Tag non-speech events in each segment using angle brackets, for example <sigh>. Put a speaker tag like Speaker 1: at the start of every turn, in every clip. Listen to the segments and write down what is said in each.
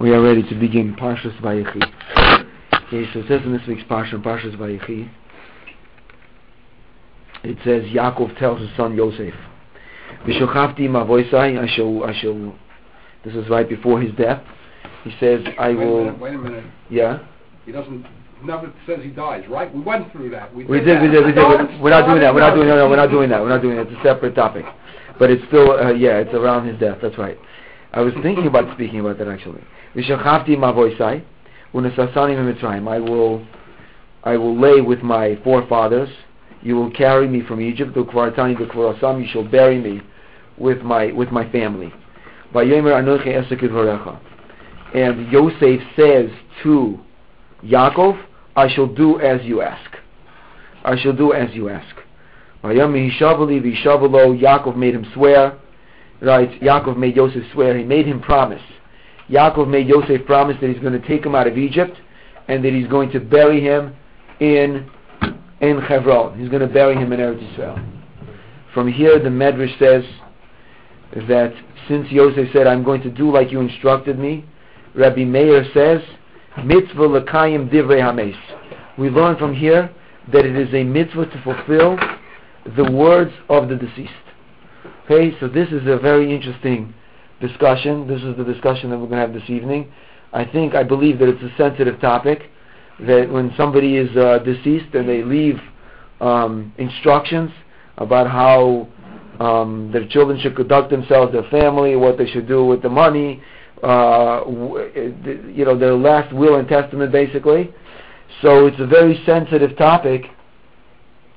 Speaker 1: We are ready to begin Parshas Vayechi. Okay, so it says in this week's Parsha, Parshas Vayechi, it says Yaakov tells his son Yosef, "V'shochavti mavoisai, I shall, I shall." This is right before his death. He says, "I
Speaker 2: Wait a
Speaker 1: will."
Speaker 2: minute, wait a minute.
Speaker 1: Yeah,
Speaker 2: He doesn't, never says he dies, right? We went through that.
Speaker 1: we did, we did, we did. We're not doing that. We're not doing. No, we're not doing that. We're not doing that. It's a separate topic, but it's still, uh, yeah, it's around his death. That's right. I was thinking about speaking about that actually. V'shochavti mavoisai, u'nesasani mitzrayim. I will, I will lay with my forefathers. You will carry me from Egypt. Ukvartani v'kvarasam. You shall bury me with my with my family. And Yosef says to Yaakov, I shall do as you ask. I shall do as you ask. Yaakov made him swear. Right, Yaakov made Yosef swear. He made him promise. Yaakov made Yosef promise that he's going to take him out of Egypt and that he's going to bury him in in Hebron. He's going to bury him in Eretz Israel. From here, the Medrash says that since Yosef said, "I'm going to do like you instructed me," Rabbi Meir says, "Mitzvah lekayim divrei hames." We learn from here that it is a mitzvah to fulfill the words of the deceased. Okay, so this is a very interesting discussion. This is the discussion that we're going to have this evening. I think, I believe that it's a sensitive topic. That when somebody is uh, deceased and they leave um, instructions about how um, their children should conduct themselves, their family, what they should do with the money, uh, you know, their last will and testament, basically. So it's a very sensitive topic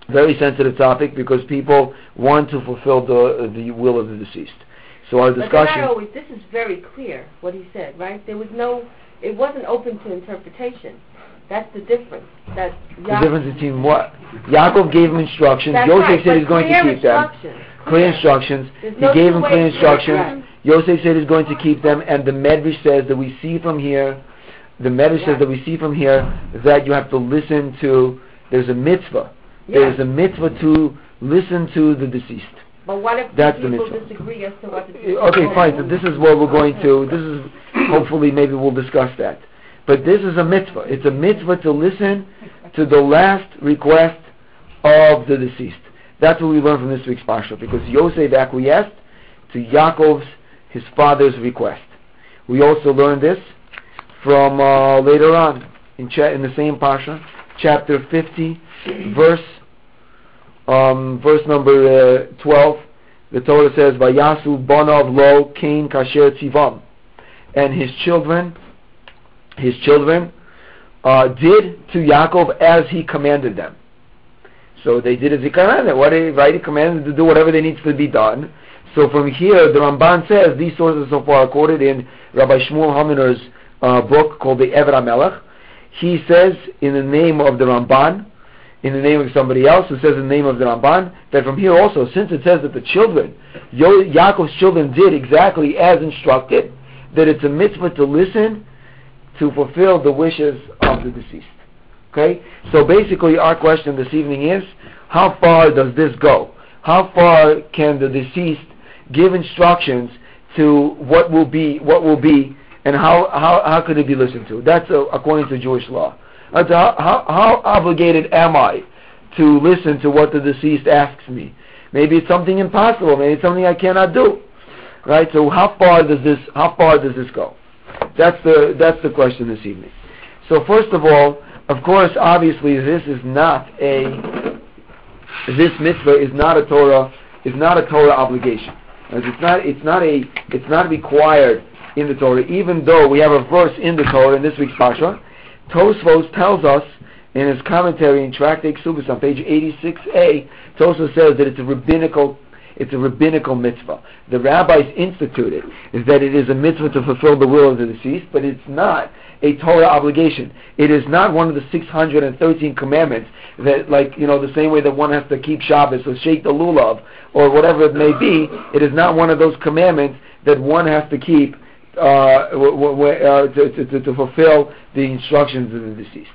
Speaker 1: very sensitive topic because people want to fulfill the the will of the deceased. So our discussion.
Speaker 3: I always, this is very clear what he said, right? There was no, it wasn't open to interpretation. That's the difference. That
Speaker 1: the difference between what Yaakov gave him instructions.
Speaker 3: That's
Speaker 1: Joseph
Speaker 3: right,
Speaker 1: said he's going to keep them. Clear instructions.
Speaker 3: There's
Speaker 1: He
Speaker 3: no
Speaker 1: gave him clear instructions. Joseph said he's going to keep them, and the Medrash says that we see from here. The Medrash says that we see from here that you have to listen to. There's a mitzvah.
Speaker 3: Yeah.
Speaker 1: There's a mitzvah to listen to the deceased.
Speaker 3: But what if
Speaker 1: That's the
Speaker 3: people
Speaker 1: mitzvah.
Speaker 3: disagree as to what the
Speaker 1: Okay, fine. So this is what we're going to. This is hopefully maybe we'll discuss that. But this is a mitzvah. It's a mitzvah to listen to the last request of the deceased. That's what we learn from this week's parsha because Yosef acquiesced to Yaakov's his father's request. We also learn this from uh, later on in cha- in the same parsha, chapter 50, verse um, verse number uh, 12, the Torah says, Vayasu bonov lo kain kasher tzivam. And his children, his children, uh, did to Yaakov as he commanded them. So they did as he commanded. What he, right? He commanded to do whatever they needs to be done. So from here, the Ramban says these sources so far are quoted in Rabbi Shmuel Haminer's uh, book called the Ever HaMelech. He says in the name of the Ramban, in the name of somebody else who says in the name of the Ramban, that from here also, since it says that the children, Yaakov's children did exactly as instructed, that it's a mitzvah to listen to fulfill the wishes of the deceased. Okay? So basically our question this evening is, how far does this go? How far can the deceased give instructions to what will be, what will be, and how, how, how could it be listened to? That's uh, according to Jewish law. Uh, that's how, how, how obligated am I to listen to what the deceased asks me? Maybe it's something impossible. Maybe it's something I cannot do. Right? So how far does this how far does this go? That's the that's the question this evening. So first of all, of course, obviously this is not a this mitzvah is not a Torah is not a Torah obligation. It's not it's not a it's not required in the Torah, even though we have a verse in the Torah in this week's Pasha. Tosfos tells us in his commentary in Tractate Ksubis on page 86a, Tosfos says that it's a rabbinical it's a rabbinical mitzvah. The rabbis instituted is that it is a mitzvah to fulfill the will of the deceased, but it's not a Torah obligation. It is not one of the 613 commandments that, like, you know, the same way that one has to keep Shabbos or shake the lulav or whatever it may be, it is not one of those commandments that one has to keep uh, uh, to, to, to fulfill the instructions of the deceased.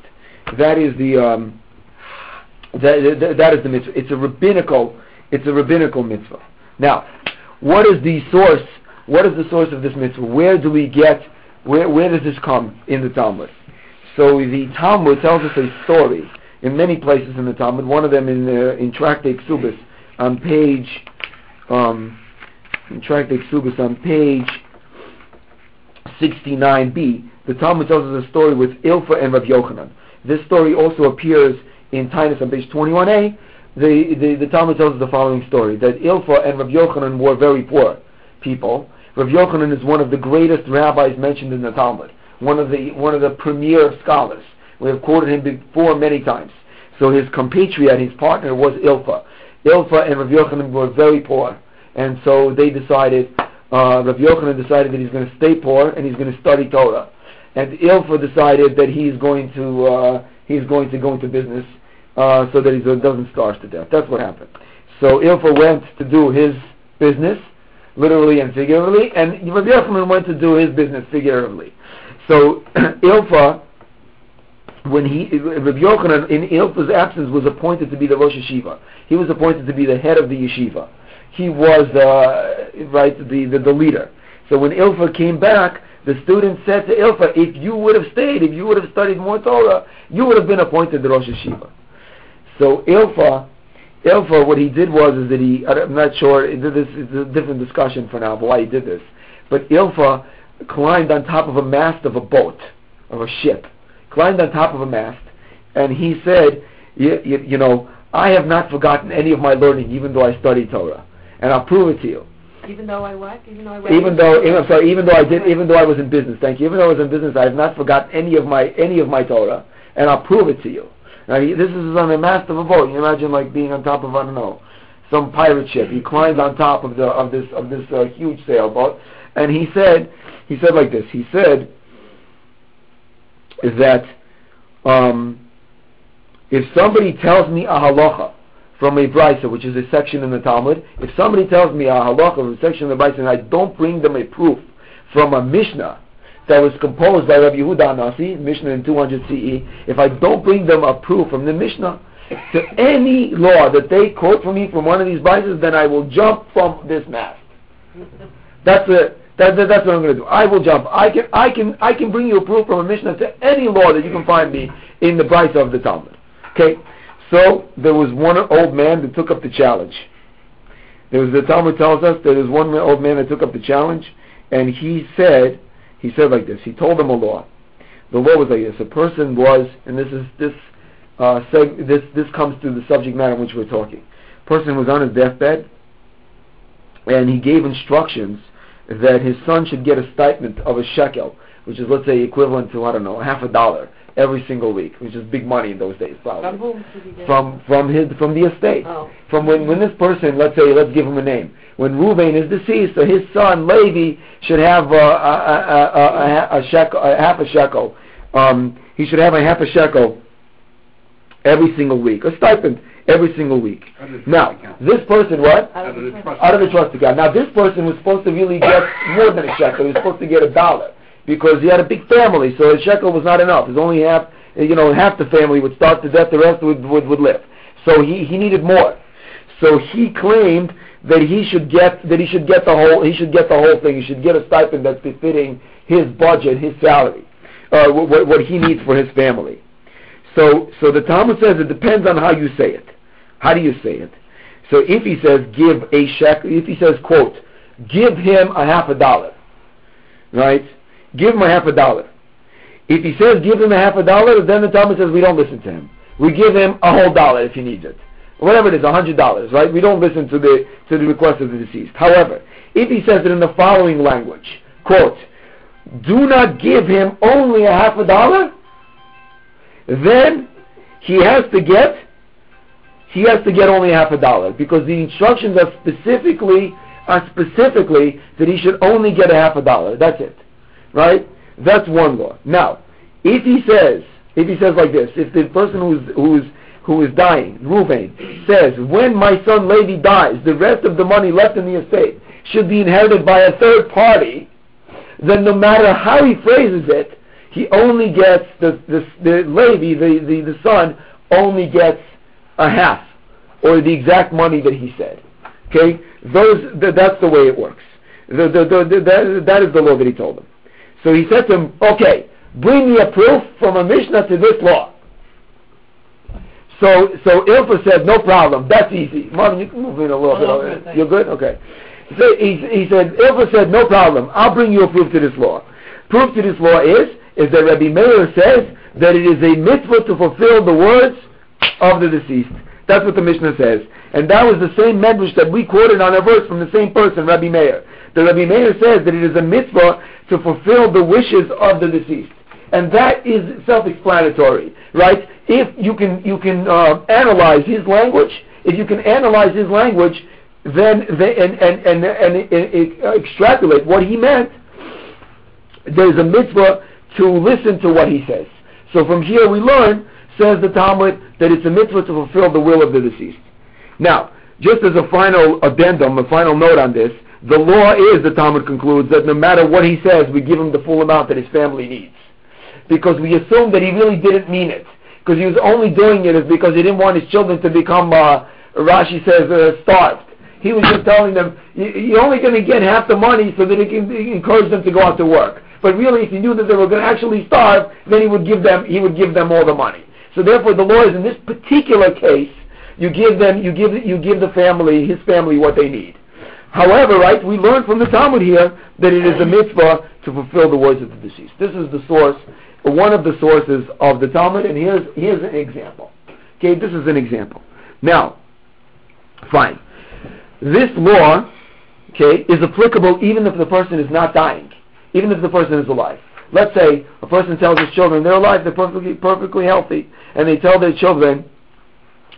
Speaker 1: That is the um, that, that, that is the mitzvah. It's a rabbinical it's a rabbinical mitzvah. Now, what is the source? What is the source of this mitzvah? Where do we get Where, where does this come in the Talmud? So the Talmud tells us a story in many places in the Talmud. One of them in uh, in Tractate Ksubis on page um, in Tractate Ksubis on page 69b. The Talmud tells us a story with Ilfa and Rav Yochanan. This story also appears in Tainus on page 21a. The, the, the Talmud tells us the following story, that Ilfa and Rav Yochanan were very poor people. Rav Yochanan is one of the greatest rabbis mentioned in the Talmud, one of the, one of the premier scholars. We have quoted him before many times. So his compatriot, his partner, was Ilfa. Ilfa and Rav Yochanan were very poor, and so they decided, uh, Rav Yochanan decided that he's going to stay poor and he's going to study Torah and Ilfa decided that he's going to uh, he's going to go into business uh, so that he doesn't starve to death. That's what happened. So Ilfa went to do his business, literally and figuratively, and Rabbi Yochanan went to do his business figuratively. So <clears throat> Ilfa, when he Rabbi Yochanan in Ilfa's absence was appointed to be the Rosh Yeshiva. He was appointed to be the head of the yeshiva. He was uh, right the, the the leader. So when Ilfa came back, the student said to Ilfa, if you would have stayed, if you would have studied more Torah, you would have been appointed the Rosh Yeshiva. So Ilfa, Ilfa, what he did was is that he, I'm not sure, this is a different discussion for now, but why he did this. But Ilfa climbed on top of a mast of a boat, of a ship, climbed on top of a mast, and he said, you, you know, I have not forgotten any of my learning, even though I studied Torah, and I'll prove it to you.
Speaker 3: Even though I what? Even though I
Speaker 1: even though even, sorry, even though I did even though I was in business, thank you. Even though I was in business, I have not forgotten any of my any of my Torah, and I'll prove it to you. Now he, this is on the mast of a boat. You imagine like being on top of I don't know some pirate ship. He climbed on top of the of this of this uh, huge sailboat, and he said he said like this. He said is that um, if somebody tells me a halacha from a brisa, which is a section in the Talmud, if somebody tells me a halacha of a section of the brisa and I don't bring them a proof from a Mishnah that was composed by Rabbi Yehuda Nasi, Mishnah in 200 CE, if I don't bring them a proof from the Mishnah to any law that they quote from me from one of these brises, then I will jump from this mast. That's it. That, that, that's what I'm going to do. I will jump. I can, I can, I can bring you a proof from a Mishnah to any law that you can find me in the brisa of the Talmud. Okay. So there was one old man that took up the challenge. There was the Talmud tells us that there was one old man that took up the challenge, and he said, he said like this. He told them a law. The law was like this: a person was, and this is this uh, seg- this this comes to the subject matter in which we're talking. Person was on his deathbed, and he gave instructions that his son should get a stipend of a shekel, which is let's say equivalent to I don't know half a dollar every single week, which is big money in those days, probably.
Speaker 3: From whom did he get
Speaker 1: From from his from the estate.
Speaker 3: Oh.
Speaker 1: From when when this person, let's say, let's give him a name. When Ruvain is deceased, so his son Levi should have uh, a, a, a, a, a shekel, a half a shekel. Um, he should have a half a shekel every single week, a stipend every single week.
Speaker 2: Out of the
Speaker 1: Now,
Speaker 2: account.
Speaker 1: this person, what?
Speaker 3: Out
Speaker 2: Out of the trust
Speaker 1: Out of the trust account. Now, this person was supposed to really get more than a shekel. He was supposed to get a dollar because he had a big family, so a shekel was not enough. It was only half, you know, half the family would starve to death, the rest would, would, would live. So he, he needed more. So he claimed that he should get that he should get the whole he should get the whole thing. He should get a stipend that's befitting his budget, his salary, uh, what, what he needs for his family. So so the Talmud says it depends on how you say it. How do you say it? So if he says give a shekel, if he says quote, give him a half a dollar, right? Give him a half a dollar. If he says give him a half a dollar, then the Talmud says we don't listen to him. We give him a whole dollar if he needs it. Whatever it is, a hundred dollars, right? We don't listen to the to the request of the deceased. However, if he says it in the following language, quote, do not give him only a half a dollar, then he has to get he has to get only half a dollar because the instructions are specifically are specifically that he should only get a half a dollar. That's it. Right? That's one law. Now, if he says if he says like this, if the person who's who's who is dying, Ruvain, says, when my son Levi dies, the rest of the money left in the estate should be inherited by a third party, then no matter how he phrases it, he only gets the the, the Levi, the, the the son, only gets a half or the exact money that he said. Okay, those th- that's the way it works. The, the, the, that, that is the law that he told them. So he said to him, okay, bring me a proof from a Mishnah to this law. So, so Ilfa said, no problem, that's easy. Marvin, you can move in a little bit.
Speaker 4: Oh,
Speaker 1: there.
Speaker 4: thank
Speaker 1: You're good? Okay. So he, he said, Ilfa said, no problem, I'll bring you a proof to this law. Proof to this law is, is that Rabbi Meir says that it is a mitzvah to fulfill the words of the deceased. That's what the Mishnah says. And that was the same medrash that we quoted on a verse from the same person, Rabbi Meir. The Rabbi Meir says that it is a mitzvah to fulfill the wishes of the deceased. And that is self-explanatory, right? If you can, you can uh, analyze his language, if you can analyze his language, then, they, and, and, and, and, and, and extrapolate what he meant, there's a mitzvah to listen to what he says. So from here we learn, says the Talmud, that it's a mitzvah to fulfill the will of the deceased. Now, just as a final addendum, a final note on this, the law is, the Talmud concludes, that no matter what he says, we give him the full amount that his family needs. Because we assume that he really didn't mean it. Because he was only doing it because he didn't want his children to become, uh, Rashi says, uh, starved. He was just telling them, you're only going to get half the money so that he can encourage them to go out to work. But really, if he knew that they were going to actually starve, then he would give them, he would give them all the money. So therefore, the law is in this particular case, you give them, you give, you give the family, his family, what they need. However, right, we learn from the Talmud here that it is a mitzvah to fulfill the words of the deceased. This is the source, one of the sources of the Talmud, and here's here's an example. Okay, this is an example. Now, fine. This law, okay, is applicable even if the person is not dying, even if the person is alive. Let's say a person tells his children they're alive, they're perfectly perfectly healthy, and they tell their children,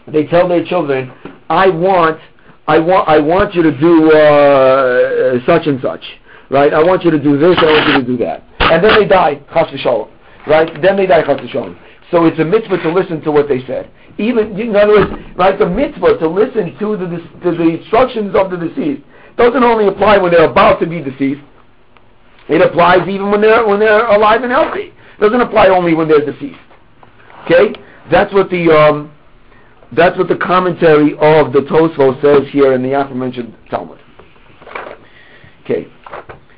Speaker 1: they tell their children, I want, I want, I want you to do uh, such and such, right? I want you to do this, I want you to do that, and then they die, chas v'shalom, right? Then they die, chas v'shalom. So it's a mitzvah to listen to what they said. Even, in other words, right, the mitzvah to listen to the to the instructions of the deceased doesn't only apply when they're about to be deceased. It applies even when they're when they're alive and healthy. It doesn't apply only when they're deceased. Okay, that's what the um, that's what the commentary of the Tosfos says here in the aforementioned Talmud. Okay.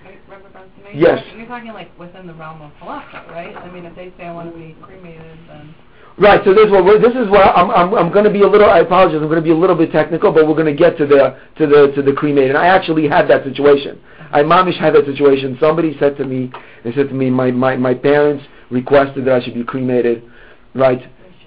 Speaker 4: Right, Reverend Benson, you're
Speaker 1: Yes.
Speaker 4: You're talking like within the realm of halacha, right? I mean, if they say I want to be cremated, then.
Speaker 1: Right. So this is what we're- this is what I'm I'm, I'm going to be a little. I apologize. I'm going to be a little bit technical, but we're going to get to the to the to the cremated. And I actually had that situation. I mamish had that situation. Somebody said to me, they said to me, my my my parents requested that I should be cremated, right?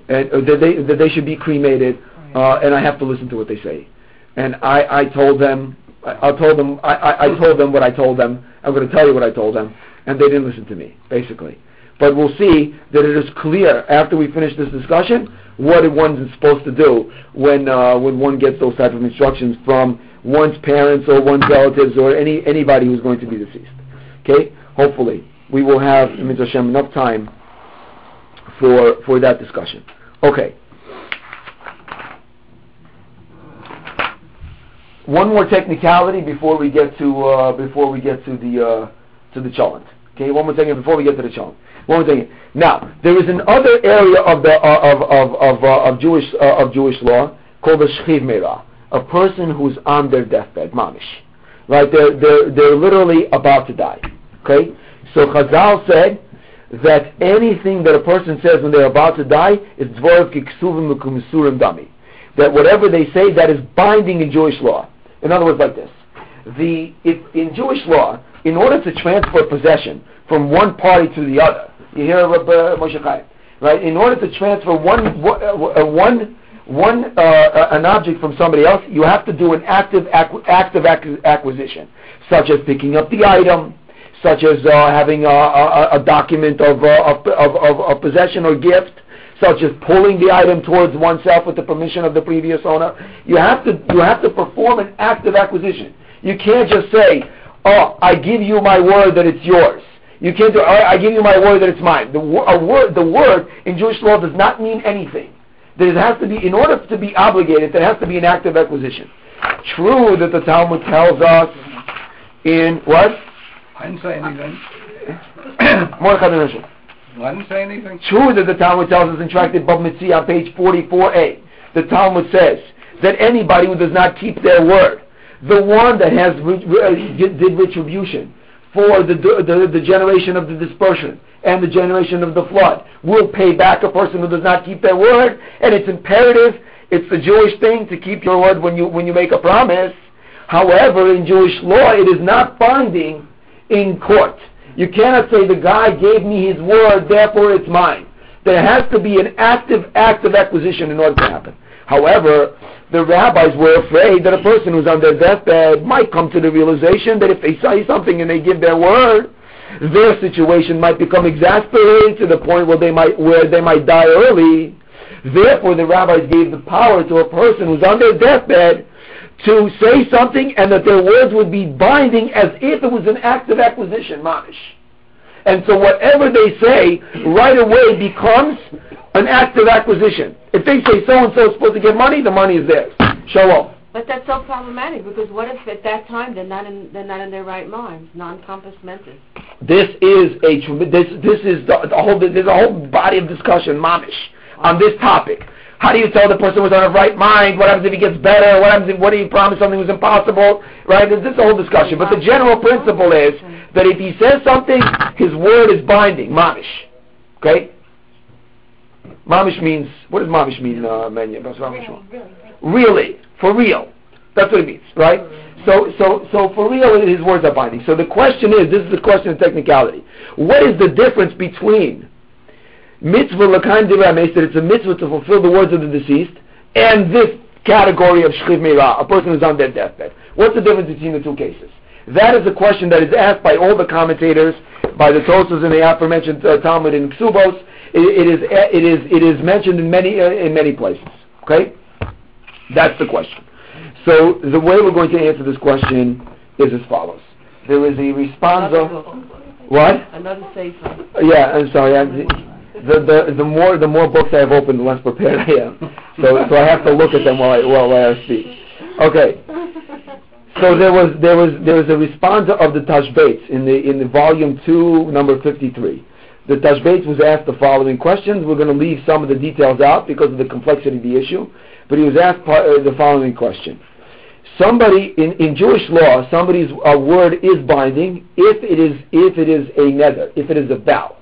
Speaker 1: And uh, that they that they should be cremated, uh, and I have to listen to what they say. And I I told them I, I told them I, I I told them what I told them. I'm going to tell you what I told them, and they didn't listen to me, basically. But we'll see that it is clear after we finish this discussion what one is supposed to do when uh, when one gets those type of instructions from one's parents or one's relatives or any anybody who's going to be deceased. Okay, hopefully we will have. Hashem enough time for for that discussion. Okay. One more technicality before we get to uh, before we get to the uh, to the cholent. Okay, one more thing before we get to the challenge. One more thing. Now, there is another area of the uh, of of of, uh, of Jewish uh, of Jewish law called the shchiv meira, a person who's on their deathbed, mamish. Right? They're they're they're literally about to die. Okay? So Chazal said that anything that a person says when they're about to die is dvorav kiksuvim ukumisurim dami. That whatever they say, that is binding in Jewish law. In other words, like this: the if in Jewish law, in order to transfer possession from one party to the other, you hear Rabbi Moshe Chaim, right? In order to transfer one one uh, one, one uh, uh, an object from somebody else, you have to do an active active acquisition, such as picking up the item, such as uh, having a, a, a document of, uh, of, of, of, of possession or gift, such as pulling the item towards oneself with the permission of the previous owner. You have to you have to perform an act of acquisition. You can't just say, "Oh, I give you my word that it's yours." You can't do. I I give you my word that it's mine. The word, the word in Jewish law does not mean anything. There has to be, in order to be obligated, there has to be an act of acquisition. True that the Talmud tells us in what?
Speaker 2: I didn't say anything.
Speaker 1: Mordechai ben Rishon.
Speaker 2: I didn't say anything.
Speaker 1: True that the Talmud tells us in Tractate Bava Metzia on page 44a, the Talmud says that anybody who does not keep their word, the one that has uh, did retribution for the, the, the generation of the dispersion and the generation of the flood. We'll pay back a person who does not keep their word, and it's imperative. It's the Jewish thing to keep your word when you when you make a promise. However, in Jewish law, it is not binding in court. You cannot say the guy gave me his word, therefore it's mine. There has to be an active act of acquisition in order to happen. However, the rabbis were afraid that a person who's on their deathbed might come to the realization that if they say something and they give their word, their situation might become exasperated to the point where they might where they might die early. Therefore, the rabbis gave the power to a person who's on their deathbed to say something and that their words would be binding as if it was an act of acquisition, mamish. And so whatever they say right away becomes an act of acquisition. If they say so and so is supposed to get money, the money is theirs. Show off.
Speaker 3: But that's so problematic because what if at that time they're not in they're not in their right minds, non-compos mentis.
Speaker 1: This is a this this is the, the whole there's a whole body of discussion, mamish, on this topic. How do you tell the person was on a right mind? What happens if he gets better? What happens if what do you promise something was impossible? Right? There's this is a whole discussion. But the general principle is that if he says something, his word is binding, mamish. Okay? Mamish means what does mamish mean, uh, mamish mean? Really, for real. That's what it means, right? So, so, so for real, his words are binding. So the question is, this is the question of technicality. What is the difference between mitzvah l'kaim that it's a mitzvah to fulfill the words of the deceased, and this category of shchiv meira, a person who's on their deathbed? What's the difference between the two cases? That is a question that is asked by all the commentators, by the Tosfos in the aforementioned uh, Talmud in Ksubos. It, it is it is it is mentioned in many uh, in many places. Okay, that's the question. So the way we're going to answer this question is as follows. There is a responsa. What?
Speaker 3: Another sefer.
Speaker 1: Yeah, I'm sorry. I, the, the the more the more books I have opened, the less prepared I am. So so I have to look at them while I while I speak. Okay. So there was there was there was a response of the Tashbetz in the in the volume two, number fifty three. The Tashbetz was asked the following questions. We're going to leave some of the details out because of the complexity of the issue. But he was asked uh, the following question: Somebody in, in Jewish law, somebody's uh, word is binding if it is if it is a neder, if it is a vow.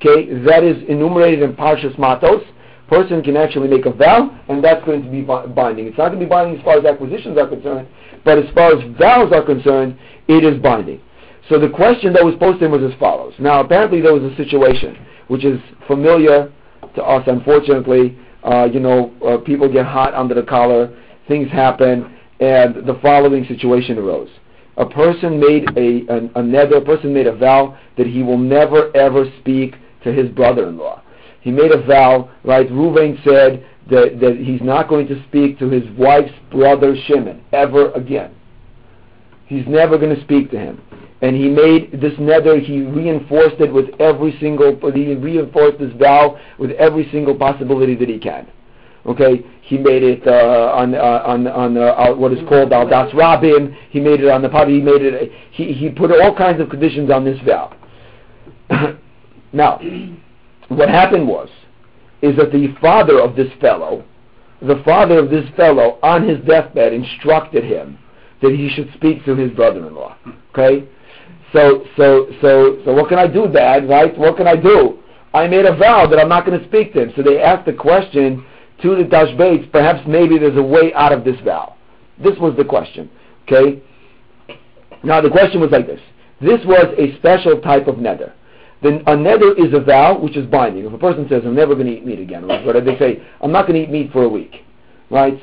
Speaker 1: Okay, that is enumerated in Parshas Matos. Person can actually make a vow, and that's going to be binding. It's not going to be binding as far as acquisitions are concerned, but as far as vows are concerned, it is binding. So the question that was posed to him was as follows. Now, apparently there was a situation which is familiar to us, unfortunately. Uh, you know, uh, people get hot under the collar, things happen, and the following situation arose. A person made a, a, a neder, a person made a vow that he will never ever speak to his brother-in-law. He made a vow, right? Ruvain said that, that he's not going to speak to his wife's brother Shimon ever again. He's never going to speak to him. And he made this neder, he reinforced it with every single, he reinforced this vow with every single possibility that he can. Okay, he made it uh, on uh, on on uh, what is called al das rabim. He made it on the party. He made it. He he put all kinds of conditions on this vow. <coughs> now, what happened was, is that the father of this fellow, the father of this fellow, on his deathbed, instructed him that he should speak to his brother-in-law. Okay, so so so so what can I do, Dad? Right? What can I do? I made a vow that I'm not going to speak to him. So they asked the question to the Tashbetz, perhaps maybe there's a way out of this vow. This was the question. Okay? Now the question was like this. This was a special type of neder. Then a neder is a vow which is binding. If a person says, I'm never going to eat meat again, or whatever they say, I'm not going to eat meat for a week, right?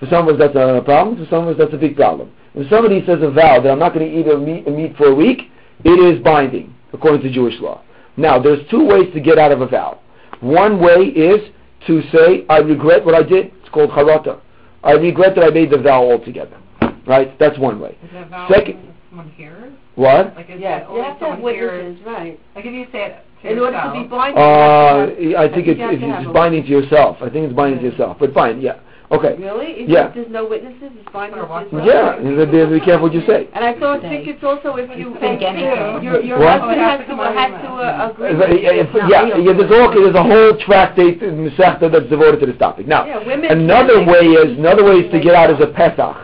Speaker 1: For some of us that's a problem, for some of us that's a big problem. If somebody says a vow that I'm not going to eat a meat, a meat for a week, it is binding, according to Jewish law. Now, there's two ways to get out of a vow. One way is to say, I regret what I did. It's called harata. I regret that I made the vow altogether. Right? That's one way.
Speaker 4: Is that vow
Speaker 1: Second-
Speaker 4: someone hears?
Speaker 1: What?
Speaker 4: Like, is
Speaker 3: Yes,
Speaker 4: that
Speaker 3: you
Speaker 4: only
Speaker 3: have to have
Speaker 4: someone hears?
Speaker 3: right.
Speaker 4: Like, if you say it to
Speaker 3: In order to be binding,
Speaker 1: Uh,
Speaker 3: you
Speaker 1: I think
Speaker 3: have-
Speaker 1: it's,
Speaker 3: you have to
Speaker 1: it's binding to yourself. I think it's binding to yourself. But fine, yeah. Okay.
Speaker 3: Really? If
Speaker 1: Yeah.
Speaker 3: there's no witnesses, it's binding to yourself?
Speaker 1: Yeah, you have to be careful what you say.
Speaker 3: And I thought, think it's also if you,
Speaker 4: Again,
Speaker 3: your, your
Speaker 1: What?
Speaker 3: husband has to, has to uh, agree.
Speaker 1: If- if- yeah,
Speaker 3: real.
Speaker 1: yeah, there's, all, there's a whole tractate in Masechta that's devoted to this topic. Now,
Speaker 3: Yeah,
Speaker 1: another way is another way is to get out is a Pesach.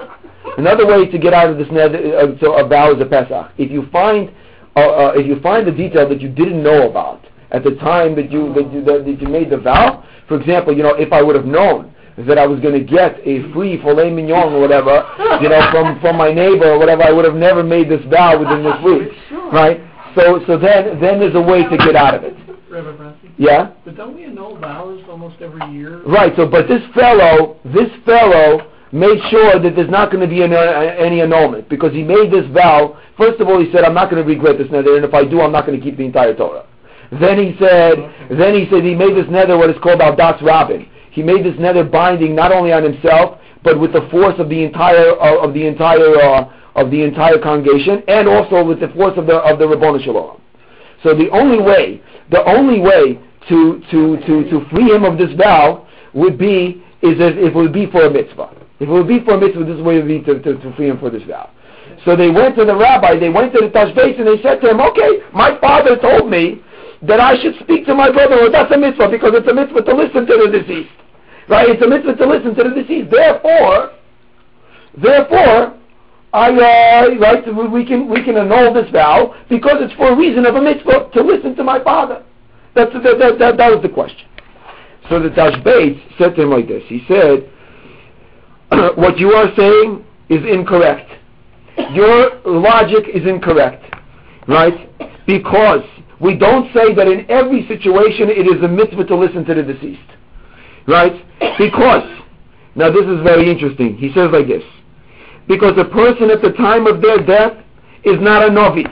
Speaker 1: Another way to get out of this neder, uh, so a vow is a Pesach. If you find uh, uh, if you find a detail that you didn't know about at the time that you that you, that, that you made the vow, for example, you know, if I would have known that I was going to get a free filet mignon or whatever, you know, from from my neighbor or whatever, I would have never made this vow within this week, right? So so then then there's a way to get out of it.
Speaker 5: Rabbi Brassi,
Speaker 1: Yeah.
Speaker 5: but don't we annul vows almost every year?
Speaker 1: Right. So, but this fellow, this fellow made sure that there's not going to be any, any annulment because he made this vow. First of all, he said, "I'm not going to regret this neder, and if I do, I'm not going to keep the entire Torah." Then he said, then he said he made this neder what is called al das rabim. He made this neder binding not only on himself but with the force of the entire uh, of the entire uh, of the entire congregation and also with the force of the of the Rabboni Shalom. So the only way, the only way to, to, to, to free him of this vow would be, is if it would be for a mitzvah. If it would be for a mitzvah, this way would be to, to, to free him for this vow. So they went to the rabbi, they went to the Tashbetz and they said to him, okay, my father told me that I should speak to my brother, well, that's a mitzvah because it's a mitzvah to listen to the deceased. Right? It's a mitzvah to listen to the deceased. Therefore, therefore, I, uh, right, we- can, we can annul this vow because it's for a reason of a mitzvah to listen to my father. That's, that, that, that, that was the question. So the Tashbetz said to him like this. He said, <coughs> what you are saying is incorrect. Your logic is incorrect. Right? Because we don't say that in every situation it is a mitzvah to listen to the deceased. Right? Because, now this is very interesting. He says like this because a person at the time of their death is not a novi,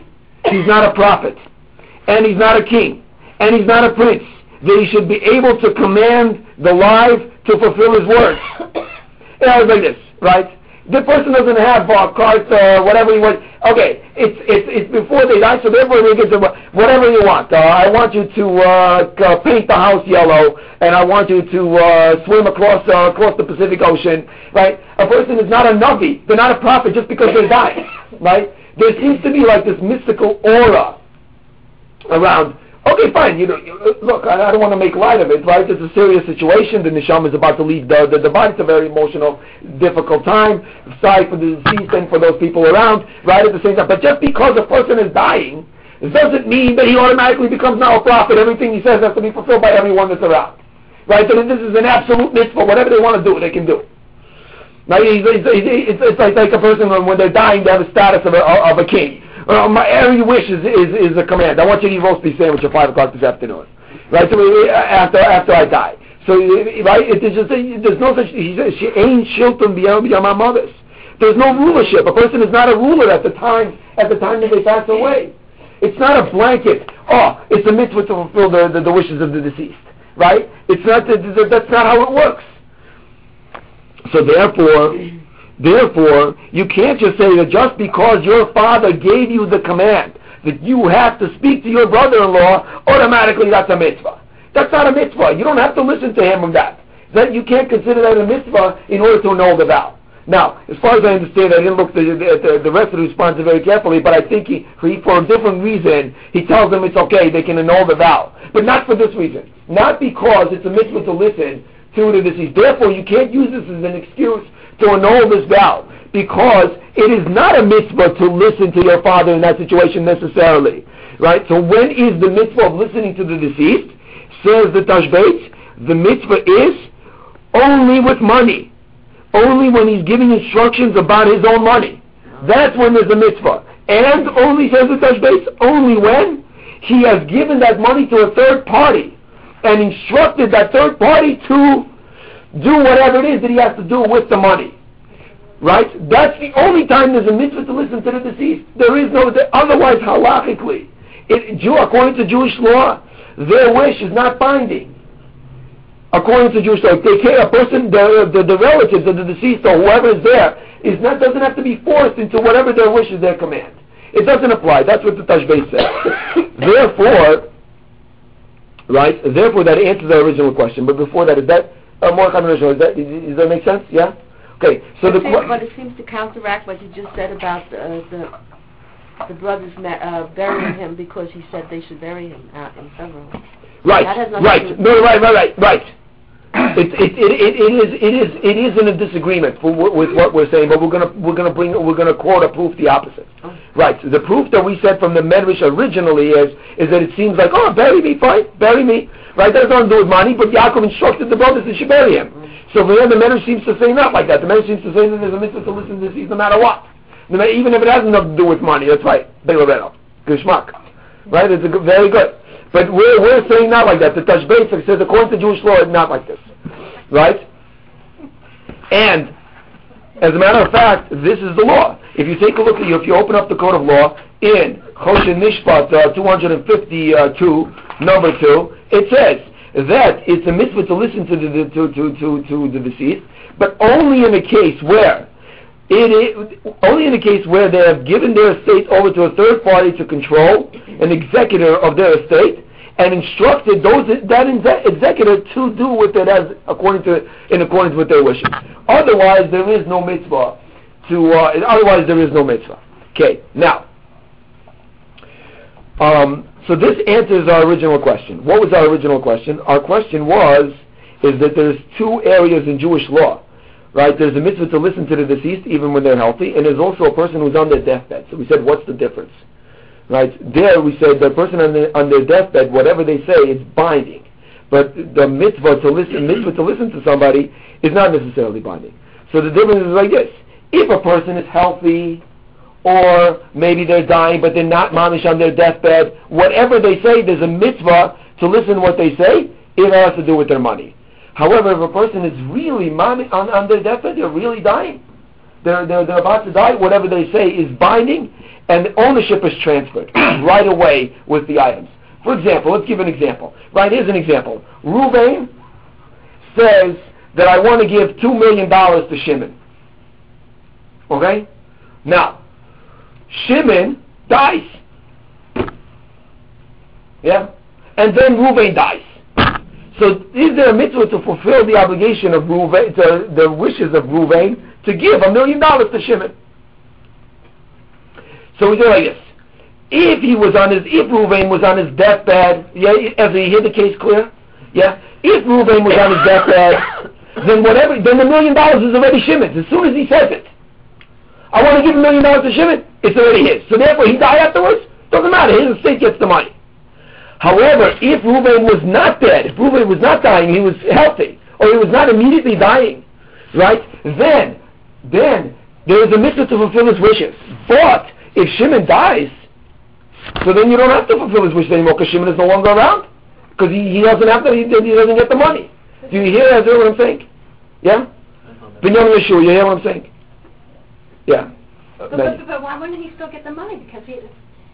Speaker 1: he's not a prophet, and he's not a king, and he's not a prince, that he should be able to command the live to fulfill his words. Yeah, it's like this, right? The person doesn't have uh, cards, uh, whatever he wants. Okay, it's, it's, it's before they die, so therefore they get to whatever you want. Uh, I want you to uh, paint the house yellow, and I want you to uh, swim across uh, across the Pacific Ocean, right? A person is not a navi, they're not a prophet just because they're dying, right? There seems to be like this mystical aura around. Okay, fine. You know, look, I, I don't want to make light of it, right? It's a serious situation. The neshama is about to leave the, the, the body. It's a very emotional, difficult time. Sorry for the deceased and for those people around, right? At the same time, but just because a person is dying, it doesn't mean that he automatically becomes now a prophet. Everything he says has to be fulfilled by everyone that's around, right? So this is an absolute mitzvah. Whatever they want to do, they can do. Now, he's, he's, it's, it's like, a person when, they're dying, they have a status of a, of a king. Uh, my every wish is, is, is a command. I want you to eat roast beef sandwich at five o'clock this afternoon, right? So uh, after after I die, so uh, right, it, there's just there's no such. He she ain't shilton b'yom hamaves. There's no rulership. A person is not a ruler at the time at the time that they pass away. It's not a blanket. Oh, it's a mitzvah to fulfill the, the, the wishes of the deceased, right? It's not. That's not how it works. So therefore, therefore, you can't just say that just because your father gave you the command that you have to speak to your brother-in-law, automatically that's a mitzvah. That's not a mitzvah. You don't have to listen to him on that. That you can't consider that a mitzvah in order to annul the vow. Now, as far as I understand, I didn't look at the, the, the rest of the response very carefully, but I think he, he, for a different reason, he tells them it's okay, they can annul the vow. But not for this reason. Not because it's a mitzvah to listen to the deceased. Therefore, you can't use this as an excuse to annul this vow because it is not a mitzvah to listen to your father in that situation necessarily. Right? So when is the mitzvah of listening to the deceased? Says the Tashbetz, the mitzvah is only with money. Only when he's giving instructions about his own money. That's when there's a mitzvah. And only, says the Tashbetz, only when he has given that money to a third party and instructed that third party to do whatever it is that he has to do with the money. Right? That's the only time there's a mitzvah to listen to the deceased. There is no, otherwise halachically, it, Jew, according to Jewish law, their wish is not binding. According to Jewish law, they care, a person, the, the, the relatives of the deceased or whoever is there, is not, doesn't have to be forced into whatever their wish is their command. It doesn't apply. That's what the Tashbetz says. <coughs> Therefore, right? Therefore, that answers the original question. But before that, is that uh, more controversial? Is that, does that make sense? Yeah. Okay. So the
Speaker 3: seems- but it seems to counteract what you just said about uh, the the brothers uh, burying him because he said they should bury him out in several.
Speaker 1: right,
Speaker 3: that has nothing
Speaker 1: right, no, right, right, right, right. It, it, it, it, it is it is it is in a disagreement for, with what we're saying, but we're gonna we're gonna bring we're gonna quote a proof the opposite. Right. So the proof that we said from the Medrash originally is is that it seems like oh bury me fine bury me right that has nothing to do with money, but Yaakov instructed the brothers to bury him. So there the Medrash seems to say not like that. The Medrash seems to say that there's a mitzvah to listen to this no matter what, matter, even if it has nothing to do with money. That's right. Beilabeno. Geschmack. Right. It's good, very good. But we're, we're saying not like that. The Basic says according to Jewish law, it's not like this. Right? And, as a matter of fact, this is the law. If you take a look at you, if you open up the code of law in Choshen Mishpat uh, 252, number 2, it says that it's a mitzvah to listen to the, to, to, to, to the deceased, but only in a case where it is, only in a case where they have given their estate over to a third party to control, an executor of their estate, and instructed those that exe- executor to do with it as according to in accordance with their wishes. Otherwise, there is no mitzvah. To uh, otherwise, there is no mitzvah. Okay, now. Um, so this answers our original question. What was our original question? Our question was is that there's two areas in Jewish law right? There's a mitzvah to listen to the deceased even when they're healthy, and there's also a person who's on their deathbed. So we said, what's the difference? Right? There we said the person on, the, on their deathbed, whatever they say, it's binding. But the mitzvah to listen, mitzvah to listen to somebody is not necessarily binding. So the difference is like this: if a person is healthy, or maybe they're dying but they're not mamish on their deathbed, whatever they say, there's a mitzvah to listen to what they say. It has to do with their money. However, if a person is really mami- on, on their deathbed, they're really dying, they're, they're, they're about to die, whatever they say is binding, and ownership is transferred <clears throat> right away with the items. For example, let's give an example. Right, here's an example. Ruvain says that I want to give $2 million to Shimon. Okay? Now, Shimon dies. Yeah? And then Ruvain dies. So is there a mitzvah to fulfill the obligation of Ruvain, to the wishes of Ruvain, to give a million dollars to Shimon? So we do like this. If he was on his, if Ruvain was on his deathbed, yeah, as he hear the case clear? Yeah? If Ruvain was on his deathbed, then whatever, then the million dollars is already Shimon's, as soon as he says it. I want to give a million dollars to Shimon, it's already his. So therefore he died afterwards, doesn't matter, his estate gets the money. However, if Reuben was not dead, if Reuben was not dying, he was healthy, or he was not immediately dying, right? Then, then there is a mitzvah to fulfill his wishes. But if Shimon dies, so then you don't have to fulfill his wishes anymore because Shimon is no longer around because he, he doesn't have to. He, he doesn't get the money. Do you hear, Ezra, what I'm saying? Yeah. Binyamin Yeshua, you hear what I'm saying? Yeah. Uh,
Speaker 6: But,
Speaker 1: Maggie.
Speaker 6: but, but why wouldn't he still get the money? Because he,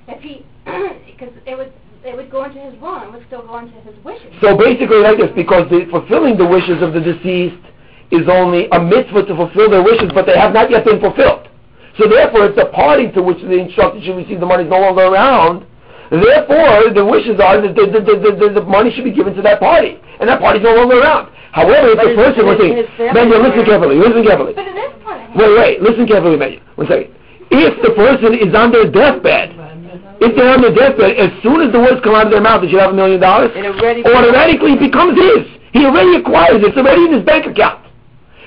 Speaker 6: if he, <clears throat> because it would, it would go into his will and it would still go into his wishes.
Speaker 1: So basically like this, because the fulfilling the wishes of the deceased is only a mitzvah to fulfill their wishes, but they have not yet been fulfilled. So therefore, if the party to which the instructed should receive the money is no longer around, therefore the wishes are that the, the, the, the, the money should be given to that party, and that party is no longer around. However, if the person was
Speaker 3: his-
Speaker 1: saying,
Speaker 3: his family
Speaker 1: Manuel, listen
Speaker 3: were-
Speaker 1: carefully, listen carefully.
Speaker 6: But it is part of him.
Speaker 1: Wait, wait, listen carefully, Manuel. One second. If the person is on their deathbed, if they're on their deathbed, as soon as the words come out of their mouth, they should have a million dollars
Speaker 3: It already
Speaker 1: automatically becomes his. He already acquires it. It's already in his bank account.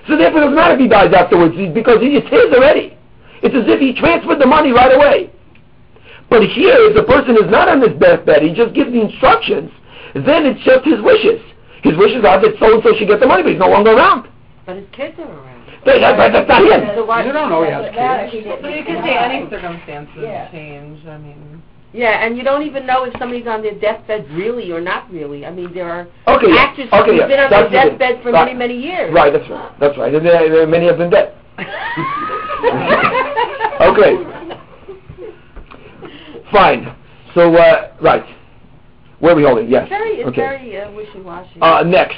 Speaker 1: So therefore, it doesn't matter if he dies afterwards because it's his already. It's as if he transferred the money right away. But here, if the person is not on his deathbed, he just gives the instructions, then it's just his wishes. His wishes are that so-and-so should get the money, but he's no longer around.
Speaker 3: But his kids are around.
Speaker 1: That, that, that- that's not him.
Speaker 2: You don't know he has kids.
Speaker 4: But you can say any circumstances change, I mean.
Speaker 3: Yeah, and you don't even know if somebody's on their deathbed really or not really. I mean, there are
Speaker 1: Okay, yeah.
Speaker 3: actors
Speaker 1: Okay,
Speaker 3: who've
Speaker 1: yeah.
Speaker 3: been on
Speaker 1: That's
Speaker 3: their
Speaker 1: the
Speaker 3: deathbed for
Speaker 1: Right.
Speaker 3: many, many years.
Speaker 1: Right, that's right. That's right. And there, there, many have been dead. <laughs> Okay. Fine. So, uh, right. Where are we holding? Yes.
Speaker 3: Very,
Speaker 1: okay.
Speaker 3: very uh, wishy-washy.
Speaker 1: Uh, next.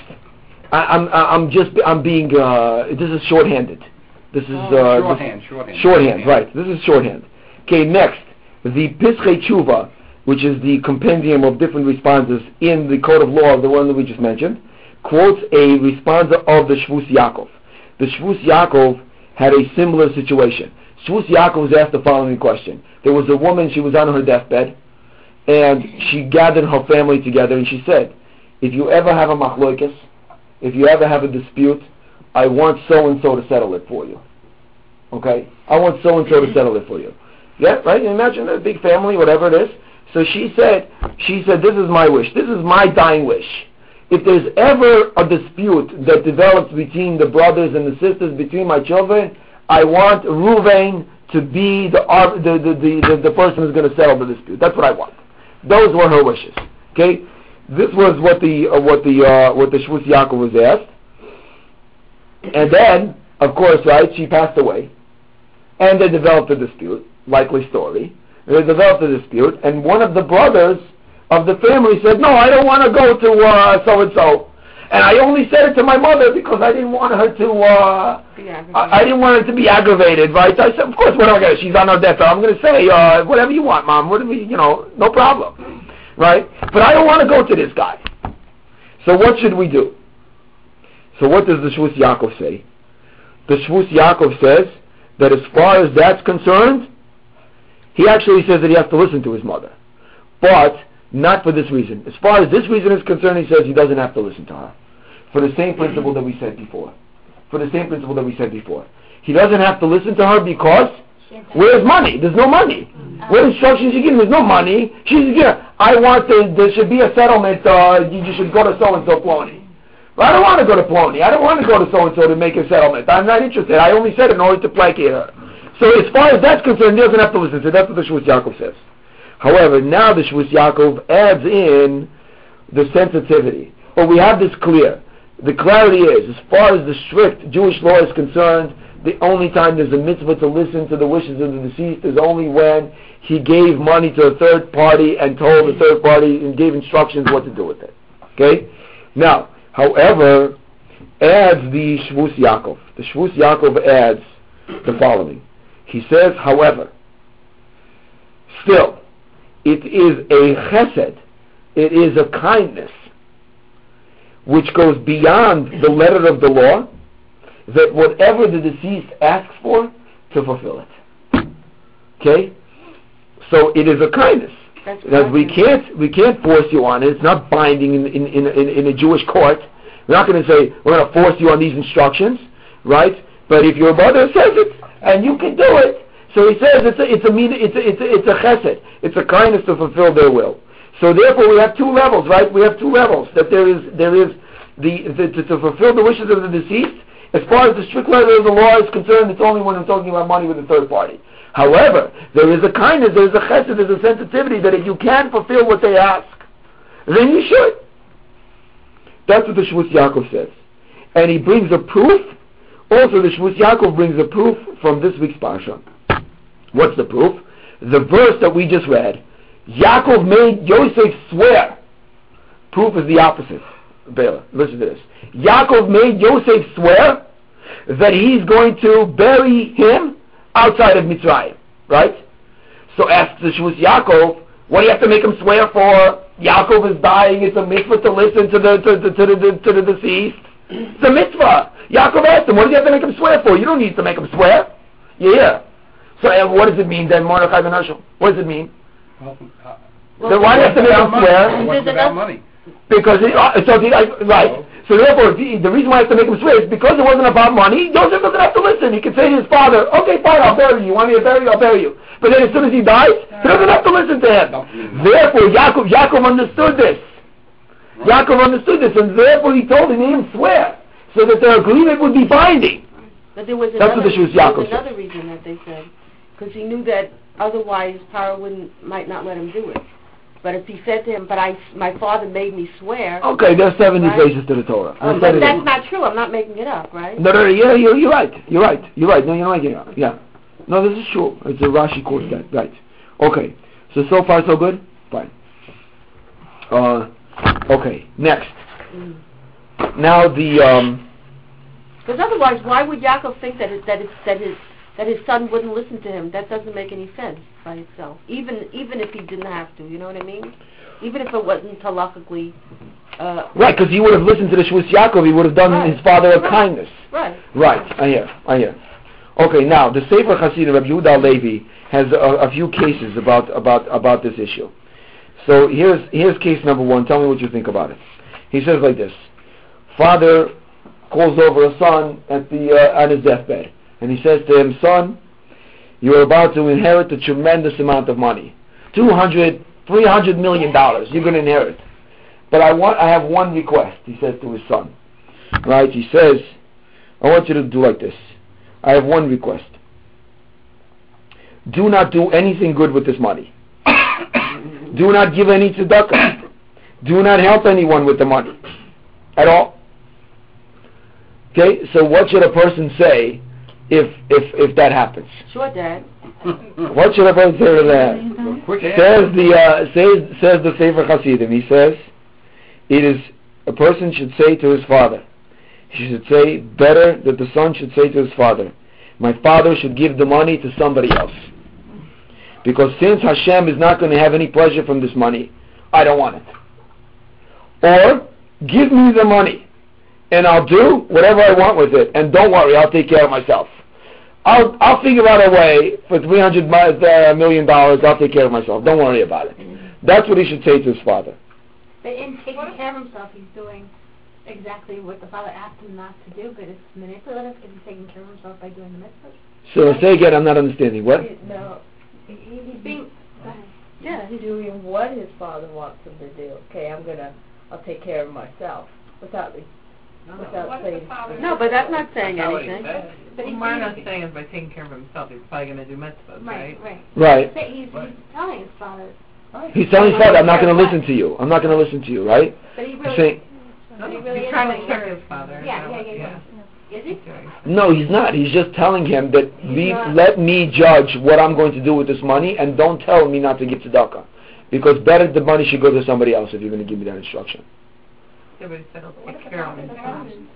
Speaker 1: I, I'm, I'm just, I'm being, uh, this is shorthanded. This is, uh,
Speaker 2: Oh, Shorthand, shorthand.
Speaker 1: Shorthand, right. This is shorthand. Okay, next. The Pischei Tshuva, which is the compendium of different responses in the Code of Law, the one that we just mentioned, quotes a responsa of the Shvus Yaakov. The Shvus Yaakov had a similar situation. Shvus Yaakov was asked the following question. There was a woman, she was on her deathbed, and she gathered her family together and she said, if you ever have a machloikas, if you ever have a dispute, I want so and so to settle it for you. Okay? I want so and so to settle it for you. Yeah, right? Imagine a big family, whatever it is. So she said, she said, this is my wish. This is my dying wish. If there's ever a dispute that develops between the brothers and the sisters, between my children, I want Ruvain to be the, the, the, the, the person who's going to settle the dispute. That's what I want. Those were her wishes. Okay? This was what the, uh, what the, uh, what the Shvus Yaakov was asked. And then, of course, right, she passed away. And they developed a dispute, likely story. They developed a dispute, and one of the brothers of the family said, no, I don't want to go to uh, so-and-so. And I only said it to my mother because I didn't want her to, uh, I, I didn't want her to be aggravated, right? I said, of course, what am I going to, she's on her deathbed. I'm going to say, uh, whatever you want, mom, whatever, you know, no problem. Right? But I don't want to go to this guy. So what should we do? So what does the Shvus Yaakov say? The Shvus Yaakov says that as far as that's concerned, he actually says that he has to listen to his mother. But not for this reason. As far as this reason is concerned, he says he doesn't have to listen to her. For the same principle that we said before. For the same principle that we said before. He doesn't have to listen to her because where's money? There's no money. What instructions you him? There's no money. She's yeah. I want the, there should be a settlement. Uh, you, should go to so and so Plony. I don't want to go to Plony. I don't want to go to so and so to make a settlement. I'm not interested. I only said it in order to placate her. So as far as that's concerned, he doesn't have to listen to. it. That's what the Shvus Yaakov says. However, now the Shvus Yaakov adds in the sensitivity. Well, we have this clear. The clarity is, as far as the strict Jewish law is concerned, the only time there's a mitzvah to listen to the wishes of the deceased is only when he gave money to a third party and told the third party and gave instructions what to do with it. Okay? Now, however, adds the Shvus Yaakov. The Shvus Yaakov adds the following. He says, however, still, it is a chesed, it is a kindness, which goes beyond the letter of the law, that whatever the deceased asks for, to fulfill it. Okay? So it is a kindness.
Speaker 3: That's
Speaker 1: That we can't we can't force you on it. It's not binding in in, in, in, in a Jewish court. We're not going to say we're going to force you on these instructions, right? But if your mother says it and you can do it, so he says it's a it's a it's a, it's a, it's a chesed. It's a kindness to fulfill their will. So therefore we have two levels, right? We have two levels. That there is there is the, the to, to fulfill the wishes of the deceased. As far as the strict letter of the law is concerned, it's only when I'm talking about money with a third party. However, there is a kindness, there is a chesed, there is a sensitivity that if you can fulfill what they ask, then you should. That's what the Shvus Yaakov says. And he brings a proof. Also, the Shvus Yaakov brings a proof from this week's Parsha. What's the proof? The verse that we just read. Yaakov made Yosef swear. Proof is the opposite. Bela, listen to this. Yaakov made Yosef swear that he's going to bury him outside of Mitzrayim. Right? So the Shvus Yaakov, what do you have to make him swear for? Yaakov is dying. It's a mitzvah to listen to the to, to, to the to the deceased. It's a mitzvah. Yaakov asked him, what do you have to make him swear for? You don't need to make him swear. Yeah. So uh, what does it mean then, Mordechai ben Hershel? What does it mean?
Speaker 2: Well, uh,
Speaker 1: Then why does you have to make him
Speaker 2: without money.
Speaker 1: swear?
Speaker 2: It wasn't without money.
Speaker 1: Because it, uh, so the, I, right. So therefore, the, the reason why I have to make him swear is because it wasn't about money. Joseph doesn't have to listen. He can say to his father, "Okay, fine, I'll bury you. You want me to bury you? I'll bury you." But then as soon as he dies, he doesn't have to listen to him. Therefore, Yaakov, Yaakov understood this. Yaakov understood this, and therefore he told him, he didn't swear, so that their agreement would be binding.
Speaker 3: But there was
Speaker 1: That's what
Speaker 3: another,
Speaker 1: the Shvus
Speaker 3: there
Speaker 1: Yaakov
Speaker 3: was another reason that they said, because he knew that otherwise Paro wouldn't might not let him do it. But if he said to him, "But I, my father made me swear,"
Speaker 1: Okay, there's 70
Speaker 3: Right.
Speaker 1: faces to the Torah.
Speaker 3: oh, but
Speaker 1: it
Speaker 3: that's not true. I'm not making it up, right?
Speaker 1: No, no, no, yeah, you're, you're right. You're right. You're right. No, you're not making it up. Yeah. No, this is true. It's a Rashi quotes that. Right. Okay. So, so far so good? Fine. Uh, okay, next.
Speaker 3: Mm.
Speaker 1: Now the, um,
Speaker 3: Because otherwise, why would Yaakov think that it, that it's, that his that his son wouldn't listen to him? That doesn't make any sense by itself. Even even if he didn't have to, you know what I mean? Even if it wasn't halakhically, uh,
Speaker 1: right, because he would have listened to the Shvus Yaakov, he would have done
Speaker 3: Right.
Speaker 1: his father a
Speaker 3: Right.
Speaker 1: kindness.
Speaker 3: right.
Speaker 1: Right, I hear, I hear. Okay, now the Sefer Hasidim Rabbi Yehuda Levi has a, a few cases about about about this issue. So here's here's case number one. Tell me what you think about it. He says like this: father calls over a son at the uh, on his deathbed, and he says to him, "Son, you are about to inherit a tremendous amount of money, two hundred, three hundred million dollars. You're going to inherit, but I want, I have one request." He says to his son, right? He says, "I want you to do like this. I have one request. Do not do anything good with this money. do not give any tzedakah. Do not help anyone with the money at all." Okay, so what should a person say if if if that happens?
Speaker 3: Sure, Dad.
Speaker 1: What should a person say to that? Says the uh, says says the Sefer Hasidim. He says it is a person should say to his father. He should say better that the son should say to his father, "My father should give the money to somebody else." Because since Hashem is not going to have any pleasure from this money, I don't want it. Or give me the money and I'll do whatever I want with it. And don't worry, I'll take care of myself. I'll I'll figure out a way for three hundred uh, million dollars. I'll take care of myself. Don't worry about it. That's what he should say to his father.
Speaker 6: But in taking care of himself, he's doing exactly what the father asked him not to do, but it's manipulative because he's taking care of himself by doing the mitzvahs.
Speaker 1: So say again. I'm not understanding what.
Speaker 7: No,
Speaker 6: He's
Speaker 7: he's
Speaker 6: being,
Speaker 7: yeah, he's doing what his father wants him to do. Okay, I'm gonna, I'll take care of myself without the, without saying.
Speaker 3: No, but that's not saying
Speaker 4: That's not he
Speaker 3: anything.
Speaker 4: said.
Speaker 6: But
Speaker 4: What
Speaker 6: he's
Speaker 4: Marna's
Speaker 6: being-
Speaker 4: saying is by taking care of himself, he's probably gonna do mitzvahs,
Speaker 6: Right,
Speaker 4: right?
Speaker 6: right.
Speaker 1: Right.
Speaker 6: But he's, he's telling his father,
Speaker 1: He's telling his father, I'm not going to listen to you. I'm not going to listen to you. Right?
Speaker 6: but he
Speaker 1: He's
Speaker 6: really,
Speaker 1: saying,
Speaker 6: but he really
Speaker 4: He's
Speaker 6: is
Speaker 4: trying
Speaker 6: doing
Speaker 4: to trick
Speaker 6: it.
Speaker 4: his father.
Speaker 6: Yeah,
Speaker 4: is that
Speaker 6: yeah,
Speaker 4: what-
Speaker 6: yeah, yeah. Is he?
Speaker 4: Okay.
Speaker 1: no, he's not. He's just telling him that be,
Speaker 6: not.
Speaker 1: let me judge what I'm going to do with this money, and don't tell me not to give tzedakah. Because better the money should go to somebody else if you're going to give me that instruction.
Speaker 4: Yeah, but he said he'll
Speaker 6: What if
Speaker 4: take
Speaker 6: the
Speaker 4: care of
Speaker 6: father
Speaker 4: himself.
Speaker 6: doesn't?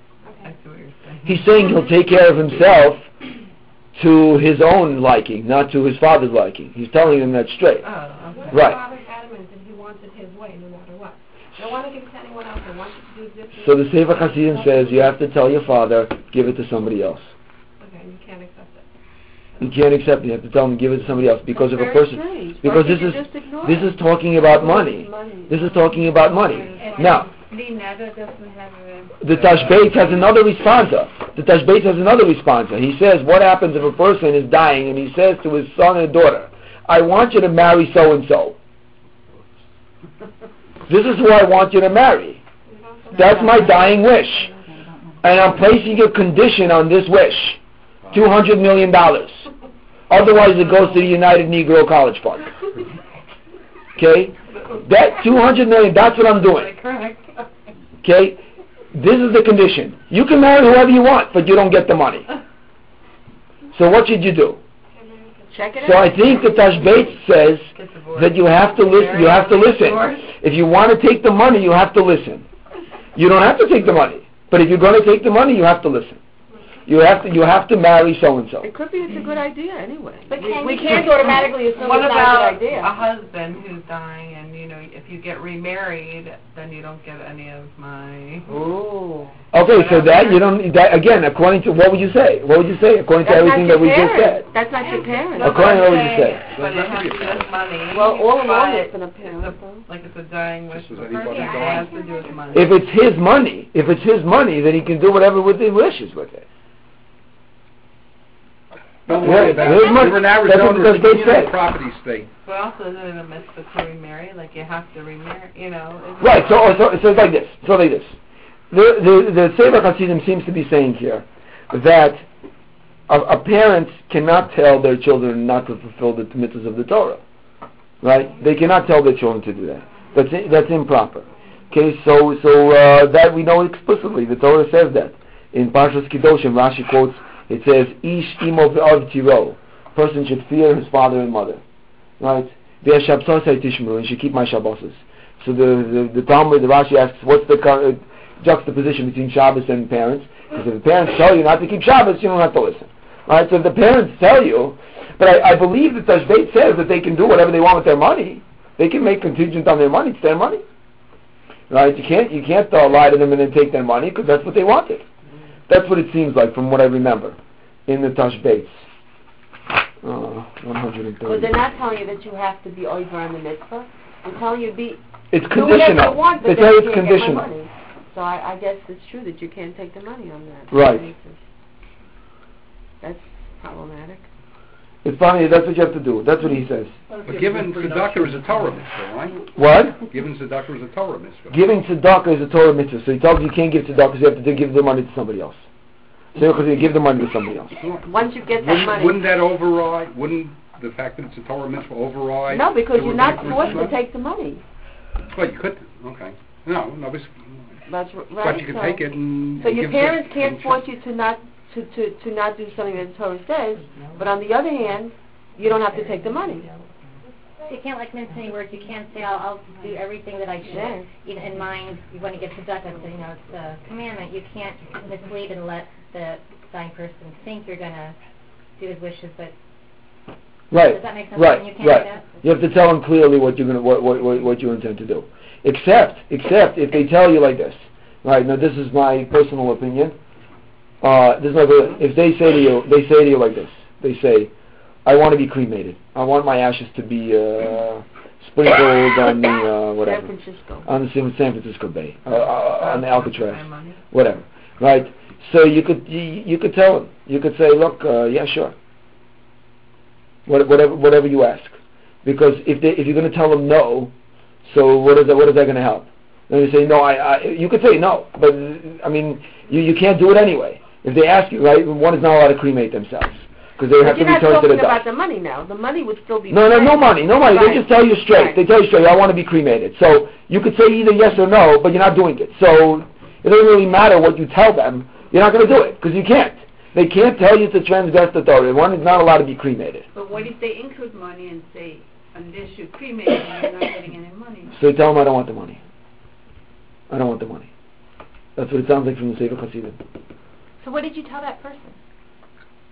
Speaker 4: I see what you're saying.
Speaker 1: He's saying he'll take care of himself to his own liking, not to his father's liking. He's telling him that straight.
Speaker 4: Oh, okay.
Speaker 1: Right.
Speaker 8: father's adamant that he wants it his way, no matter what. I want to give it to anyone else, I want you to do this.
Speaker 1: So the Sefer Hasidim says you have to tell your father, give it to somebody else.
Speaker 8: Okay, you can't accept it.
Speaker 1: You can't accept it. You have to tell him, give it to somebody else. Because
Speaker 3: That's
Speaker 1: if a person,
Speaker 3: strange.
Speaker 1: because
Speaker 3: Why
Speaker 1: this is
Speaker 3: you just ignore
Speaker 1: this is talking about money.
Speaker 3: Money.
Speaker 1: This is talking about money. Now, The Tashbetz has another responsa. The Tashbetz has another responsa. He says, what happens if a person is dying and he says to his son and daughter, I want you to marry so and so. This is who I want you to marry. That's my dying wish. And I'm placing a condition on this wish. $200 million. Otherwise it goes to the United Negro College Fund. Okay? That 200 million, that's what I'm doing. Okay? This is the condition. You can marry whoever you want, but you don't get the money. So what should you do?
Speaker 3: Check it
Speaker 1: So
Speaker 3: out.
Speaker 1: I think the Tashbetz says that you have to listen. You have to listen. If you want to take the money, you have to listen. You don't have to take the money, but if you're going to take the money, you have to listen. You have to. You have to marry so and so.
Speaker 3: It could be it's a good idea anyway.
Speaker 6: But
Speaker 3: We-
Speaker 6: can
Speaker 3: we
Speaker 6: you-
Speaker 3: can't automatically assume
Speaker 4: What
Speaker 3: it's
Speaker 4: about
Speaker 3: not a good idea.
Speaker 4: a husband who's dying and, you know, if you get remarried, then you don't get any of my...
Speaker 3: Ooh.
Speaker 1: Okay, so that you don't. That again, according to what would you say? What would you say according to everything that we
Speaker 3: your
Speaker 1: just said?
Speaker 3: That's not your parents.
Speaker 1: According to what you said.
Speaker 4: But it has to do with money.
Speaker 3: Well, all along
Speaker 4: but
Speaker 3: it's been a parent.
Speaker 4: Like it's a dying wish
Speaker 2: This
Speaker 4: of
Speaker 2: is
Speaker 4: a person,
Speaker 2: anybody's
Speaker 4: it has to do with money.
Speaker 1: If it's his money, if it's his money, then he can do whatever with he wishes with it.
Speaker 2: Don't
Speaker 1: Yeah,
Speaker 2: worry about it.
Speaker 1: much-
Speaker 2: We're in
Speaker 1: that's what
Speaker 2: Arizona,
Speaker 1: the
Speaker 2: it's a community
Speaker 1: said.
Speaker 2: property state.
Speaker 4: But also, isn't it a mitzvah to remarry? Like, you have to remarry, you know?
Speaker 1: Right. So, so, so it's like this. So like this. The the the Sefer Hasidim seems to be saying here that a, a parent cannot tell their children not to fulfill the mitzvahs of the Torah. Right? They cannot tell their children to do that. That's i- that's improper. Okay. So so uh, that we know explicitly. The Torah says that in Parshas Kedoshim. Rashi quotes. It says, "Ish imo v'av tiro." Person should fear his father and mother. Right? V'yashabsosai tishmeru. And should keep my shabboses. So the the, the Talmud, the Rashi asks, what's the uh, juxtaposition between Shabbos and parents? Because if the parents tell you not to keep Shabbos, you don't have to listen. Right? So if the parents tell you, but I, I believe that Tashbetz says that they can do whatever they want with their money. They can make contingent on their money. It's their money. Right? You can't you can't uh, lie to them and then take their money because that's what they wanted. That's what it seems like from what I remember in the Tashbetz. Uh,
Speaker 3: Because they're not telling you that you have to be over on the mitzvah. They're telling you to be
Speaker 1: It's conditional.
Speaker 3: want,
Speaker 1: They
Speaker 3: but
Speaker 1: tell
Speaker 3: then
Speaker 1: you
Speaker 3: you
Speaker 1: it's
Speaker 3: can't get my
Speaker 1: conditional.
Speaker 3: So I, I guess it's true that you can't take the money on that.
Speaker 1: Right.
Speaker 3: That's problematic.
Speaker 1: It's funny. That's what you have to do. That's what he says.
Speaker 2: But giving tzedakah is a Torah mitzvah, right?
Speaker 1: What?
Speaker 2: Giving tzedakah is a Torah mitzvah.
Speaker 1: Giving tzedakah is a Torah mitzvah. So he tells you you can't give tzedakah, so you have to give the money to somebody else. So because you give the money to somebody else.
Speaker 3: Once you get that
Speaker 2: Wouldn't,
Speaker 3: money.
Speaker 2: wouldn't that override, wouldn't the fact that it's a Torah mitzvah override?
Speaker 3: no, because you're not
Speaker 2: rabbinic
Speaker 3: forced to take the money.
Speaker 2: Well, you could, okay. No, no, but,
Speaker 3: That's right.
Speaker 2: but you could
Speaker 3: so,
Speaker 2: take it and.
Speaker 3: so your
Speaker 2: give the-
Speaker 3: parents can't force you to not to, to, to not do something that the Torah says, but on the other hand, you don't have to take the money.
Speaker 6: You can't like mince any words. You can't say I'll, I'll do everything that I
Speaker 3: Yeah.
Speaker 6: should. Even in mind, you want to get tzedakah, so you know it's a commandment. You can't mislead and let the dying person think you're gonna do his wishes. But
Speaker 1: Right.
Speaker 6: does that make sense?
Speaker 1: Right.
Speaker 6: You can't do
Speaker 1: Right. You have to tell them clearly what you're gonna what what what, what you intend to do. Except except if they tell you like this. Right. Now this is my personal opinion. Uh, this is my if they say to you they say to you like this. They say, "I want to be cremated. I want my ashes to be uh, sprinkled on the uh,
Speaker 3: San
Speaker 1: whatever
Speaker 3: Francisco.
Speaker 1: on the San San Francisco Bay uh, uh, on the Alcatraz." Whatever, right? So you could you, you could tell them. You could say, look, uh, yeah, sure. What, whatever whatever you ask, because if they if you're going to tell them no, so what is that? What is that going to help? Then you say no. I, I you could say no, but I mean you you can't do it anyway. If they ask you, right, one is not allowed to cremate themselves because they
Speaker 3: But
Speaker 1: have to
Speaker 3: you're not
Speaker 1: return to the
Speaker 3: talking about the money now. The money would still be.
Speaker 1: No, no, no money, no money. They just tell you straight.
Speaker 3: Right.
Speaker 1: They tell you straight, I want to be cremated. So you could say either yes or no, but you're not doing it. So it doesn't really matter what you tell them. You're not going to do it because you can't. They can't tell you to transgress the Torah. One is not allowed to be cremated.
Speaker 8: But what if they include money and say, unless you cremate him, you're not getting any money?
Speaker 1: So you tell them I don't want the money. I don't want the money. That's what it sounds like from the Sefer Hasidim.
Speaker 6: So what did you tell that person?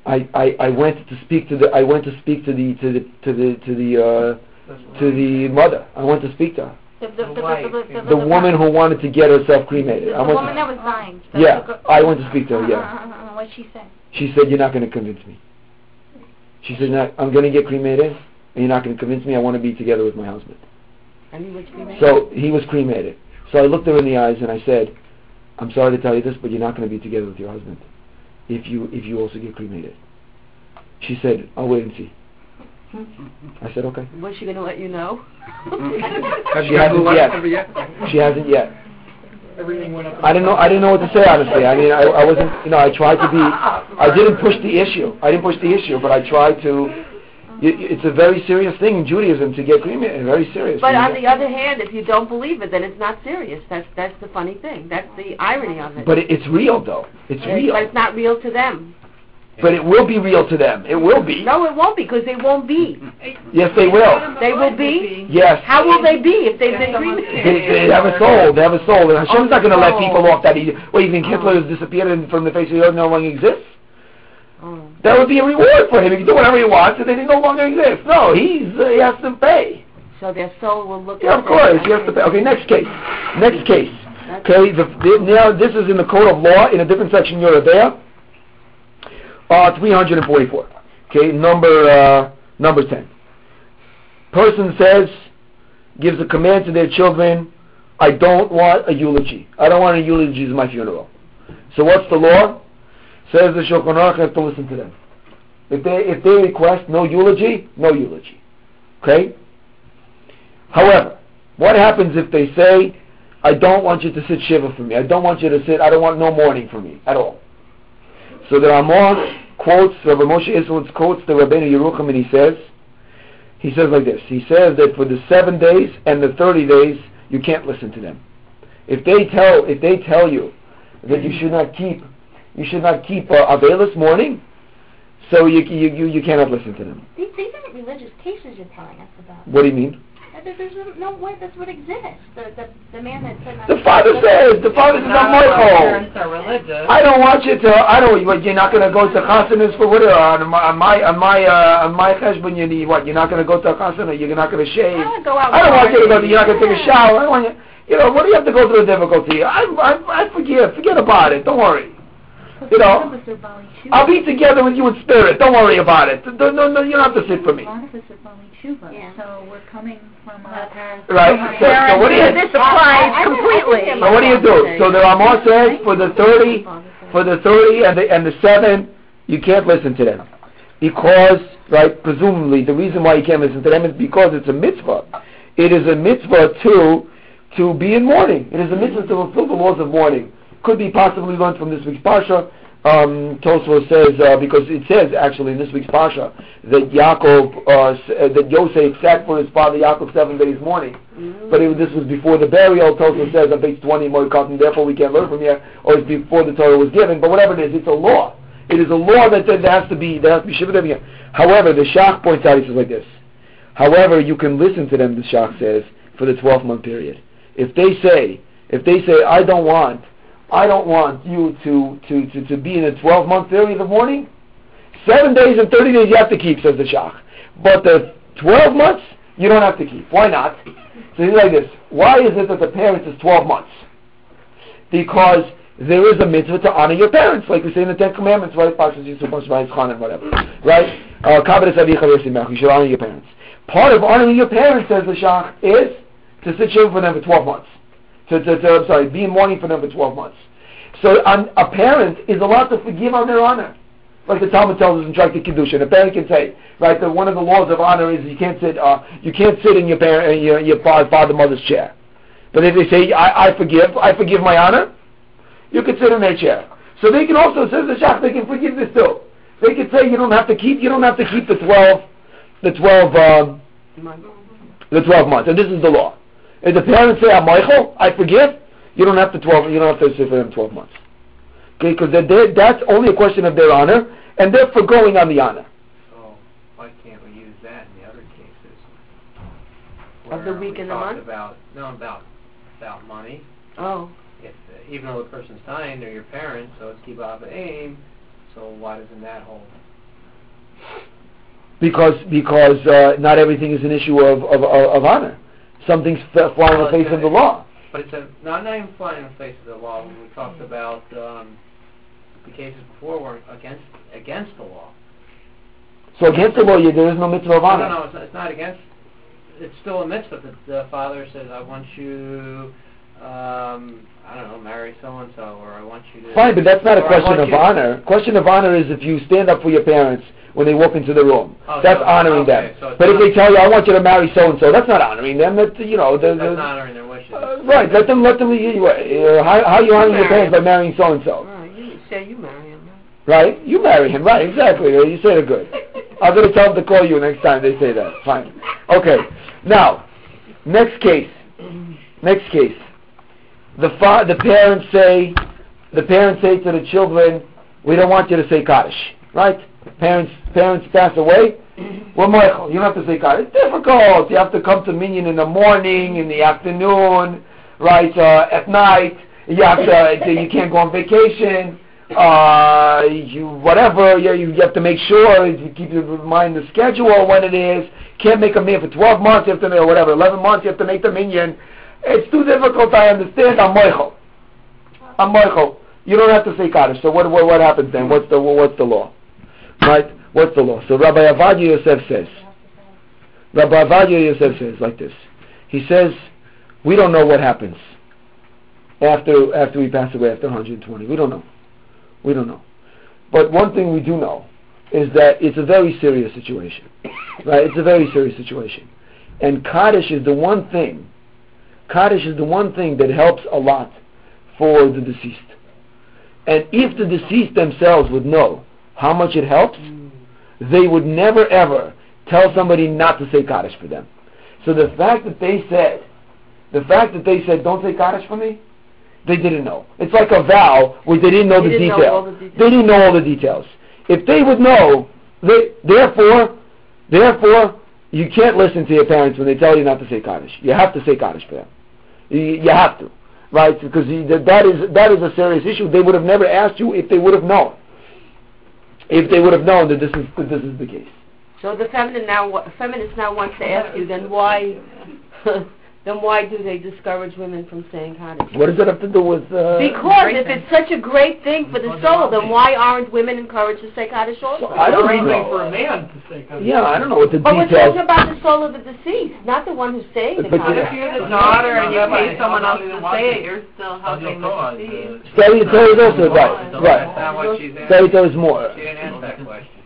Speaker 1: I, I, I went to speak to the I went to speak to the to the to the to the uh, to the mother. I went to speak to her.
Speaker 6: The, the,
Speaker 5: The wife, yeah.
Speaker 1: The woman who wanted to get herself cremated.
Speaker 6: The,
Speaker 1: I went
Speaker 6: woman
Speaker 1: to,
Speaker 6: that was dying. The-
Speaker 1: Yeah,
Speaker 6: the-
Speaker 1: I went to speak to her, yeah.
Speaker 6: Uh, uh, uh, what she said?
Speaker 1: She said, "You're not going to convince me." She said, "No, "I'm going to get cremated, and you're not going to convince me. I want to be together with my husband."
Speaker 3: And he was cremated.
Speaker 1: So he was cremated. So I looked her in the eyes and I said, "I'm sorry to tell you this, but you're not going to be together with your husband if you if you also get cremated." She said, "I'll wait and see." I said, "Okay."
Speaker 3: Was she going to let you know?
Speaker 2: Mm-hmm. <laughs>
Speaker 1: She
Speaker 2: you had the
Speaker 1: hasn't yet.
Speaker 2: yet?
Speaker 1: She hasn't yet.
Speaker 5: Everything went up.
Speaker 1: I didn't know. I didn't know what to say honestly. I mean, I, I wasn't. You know, I tried to be. I didn't push the issue. I didn't push the issue, but I tried to. It's a very serious thing in Judaism to get cremated. Very serious.
Speaker 3: But on the other hand, if you don't believe it, then it's not serious. That's that's the funny thing. That's the irony of it.
Speaker 1: But it, it's real though. It's
Speaker 3: But
Speaker 1: real.
Speaker 3: it's not real to them.
Speaker 1: But it will be real to them. It will be.
Speaker 3: No, it won't be because they won't be.
Speaker 1: Yes, they will.
Speaker 3: They will be.
Speaker 1: Yes.
Speaker 3: How will they be if they've been cremated?
Speaker 1: They, they have a soul. They have a soul, and Hashem's not going to let people off that easy. Well, you oh. think Hitler has disappeared from the face of the earth, no longer exists? That would be a reward for him. He can do whatever he wants, and they no longer exist. No, he's uh, he has to pay.
Speaker 3: So their soul will look. At him.
Speaker 1: Yeah, of course, he has to pay. Okay, next case. Next case. Okay, the, the, now this is in the Code of Law in a different section. You're there. Uh, 344. Okay, number uh, number 10. Person says, gives a command to their children, I don't want a eulogy. I don't want a eulogy at my funeral. So what's the law? Says the Shulchan Aruch have to listen to them. If they if they request no eulogy, no eulogy. Okay. However, what happens if they say, I don't want you to sit shiva for me. I don't want you to sit. I don't want no mourning for me at all. So the Ramah quotes Rabbi Moshe Isserles quotes the Rabbeinu Yerucham, and he says, he says like this. He says that for the seven days and the thirty days, you can't listen to them. If they tell if they tell you that you should not keep you should not keep uh, Avelis mourning, so you you you, you cannot listen to them.
Speaker 6: These, these aren't religious cases you're telling us about.
Speaker 1: What do you mean?
Speaker 6: There's no way this would exist. The, the, the man that said...
Speaker 1: The father says the father says not my
Speaker 4: Not all
Speaker 1: fault.
Speaker 4: parents are religious.
Speaker 1: I don't want you to. I don't. What you're not going to go to chasanas for what? uh, On my on my on my uh, on my cheshbon, you need what? You're not going to go to a chasana. You're not going to shave.
Speaker 6: I wanna go out
Speaker 1: I don't want you to go.
Speaker 6: partying.
Speaker 1: You're not going to take a shower. I don't want you. You know what do you have to go through the difficulty? I I I forgive. Forget about it. Don't worry. You know,
Speaker 6: Barnabas or Bali too.
Speaker 1: I'll be together with you in spirit. Don't worry about it. No no no. You don't have to sit for me.
Speaker 6: Barnabas or Bali
Speaker 8: tshuva.
Speaker 6: Yeah.
Speaker 8: So we're coming from
Speaker 6: Our
Speaker 8: a
Speaker 6: parents.
Speaker 1: Right. So, so what do you?
Speaker 8: This applies completely.
Speaker 1: So what do you do? So the Ramah says for the thirty, for the thirty and the and the seven, you can't listen to them because, right? Presumably, the reason why you can't listen to them is because it's a mitzvah. It is a mitzvah to to be in mourning. It is a mitzvah to fulfill the laws of mourning. Could be possibly learned from this week's parsha. Um, Tosfos says uh, because it says actually in this week's parsha that Yaakov uh, uh, that Yosef sat for his father Yaakov seven days mourning. But it, this was before the burial. Tosfos says on page twenty Moed Katan. Therefore, we can't learn from here, or it's before the Torah was given. But whatever it is, it's a law. It is a law that there has to be there has to be shivat here. However, the Shach points out he says like this. However, you can listen to them. The Shach says for the twelve month period. If they say if they say I don't want I don't want you to, to, to, to be in a 12 month period of mourning. Seven days and 30 days you have to keep, says the Shach. But the 12 months, you don't have to keep. Why not? So he's like this. Why is it that the parents is 12 months? Because there is a mitzvah to honor your parents, like we say in the Ten Commandments, right? Parshas Yisro, Parshas. Right? Uh. You should honor your parents. Part of honoring your parents, says the Shach, is to sit shiva for them for 12 months to, to, to I'm sorry, be in mourning for them for 12 months. So um, a parent is allowed to forgive on their honor. Like the Talmud tells us in Tractate Kiddushin, a parent can say, right, that one of the laws of honor is you can't sit, uh, you can't sit in your parent, your, your father, father, mother's chair. But if they say, I, I forgive, I forgive my honor, you can sit in their chair. So they can also, says the Shach, they can forgive this too. They can say you don't have to keep, you don't have to keep the 12, the 12, um, the 12 months. And this is the law. If the parents say, I'm moichel, I forgive, you don't have to 12, you don't have to sit for them 12 months. Okay, because that's only a question of their honor, and they're forgoing on the honor.
Speaker 9: So why can't we use that in the other cases?
Speaker 3: Of the week
Speaker 9: we
Speaker 3: and the
Speaker 9: talked
Speaker 3: month?
Speaker 9: about, no, about, about money.
Speaker 3: Oh.
Speaker 9: If, uh, even though the person's dying, they're your parents, so it's kibbud em, so why doesn't that hold?
Speaker 1: Because because uh, not everything is an issue of, of, of, of honor. Some things f- fly in the face of the law.
Speaker 9: But it's a, not, not even flying in the face of the law, when we talked about, um, the cases before were against, against the law.
Speaker 1: So against the law, you, there is no mitzvah of honor.
Speaker 9: no, no, it's, not- it's not against, it's still a mitzvah that the father says, I want you, um, I don't know, marry so-and-so, or I want you to...
Speaker 1: Fine, but that's not a question of honor. Question of honor is if you stand up for your parents when they walk into the room.
Speaker 9: Oh,
Speaker 1: that's
Speaker 9: so-
Speaker 1: honoring
Speaker 9: okay,
Speaker 1: them.
Speaker 9: so
Speaker 1: but if they tell you, I want you to marry so and so, that's not honoring them. That's you know, the,
Speaker 9: That's
Speaker 1: the,
Speaker 9: not honoring their wishes.
Speaker 1: uh, right. Let them let them. You, uh, how how you honoring your
Speaker 3: Marry
Speaker 1: parents by marrying so and so?
Speaker 3: Right, you say you marry him.
Speaker 1: Right? You marry him. Right? Exactly. You said it good. <laughs> I'm going to tell them to call you next time they say that. Fine. Okay. Now, next case. Next case. The fa- the parents say, the parents say to the children, we don't want you to say Kaddish. Right? Parents parents pass away. Well, moichel, you don't have to say Kaddish. It's difficult. You have to come to Minyan in the morning, in the afternoon, right? Uh, at night. You have to. You can't go on vacation uh, you whatever you, you have to make sure you keep in mind the schedule when it is. Can't make a minyan for 12 months. You have to make or whatever 11 months. You have to make the minyan. It's too difficult. I understand. I'm moichel. I'm moichel. You don't have to say kaddish. So what what what happens then? What's the what's the law? Right? What's the law? So Rabbi Ovadia Yosef says. Rabbi Ovadia Yosef says like this. He says, we don't know what happens after after we pass away after 120. We don't know. We don't know. But one thing we do know is that it's a very serious situation. Right? It's a very serious situation. And Kaddish is the one thing, Kaddish is the one thing that helps a lot for the deceased. And if the deceased themselves would know how much it helps, they would never ever tell somebody not to say Kaddish for them. So the fact that they said, the fact that they said, don't say Kaddish for me, they didn't know. It's like a vow where they didn't know
Speaker 3: They
Speaker 1: the
Speaker 3: didn't
Speaker 1: detail.
Speaker 3: all the details.
Speaker 1: They didn't know all the details. If they would know, they, therefore, therefore, you can't listen to your parents when they tell you not to say Kaddish. You have to say Kaddish for them. You, you have to, right? Because that is that is a serious issue. They would have never asked you if they would have known. If they would have known that this is that this is the case.
Speaker 3: So the feminine now, feminist now wants to ask you then why, <laughs> then then why do they discourage women from saying Kaddish?
Speaker 1: What does that have to do with? Uh,
Speaker 3: Because if it's such a great thing for the soul, then why aren't women encouraged to say Kaddish also?
Speaker 1: I don't
Speaker 5: Great thing
Speaker 1: know.
Speaker 5: for a man to say. 'cause-
Speaker 1: Yeah, I don't know what the
Speaker 3: But we're
Speaker 1: details.
Speaker 3: talking about the soul of the deceased, not the one who's saying the
Speaker 1: But
Speaker 4: But if you're the daughter and you pay someone else to say it, you're still helping the deceased.
Speaker 1: Study Torah is also right, right.
Speaker 9: not what she's
Speaker 1: Study
Speaker 9: asking.
Speaker 1: Torah is more.
Speaker 9: She didn't answer that question.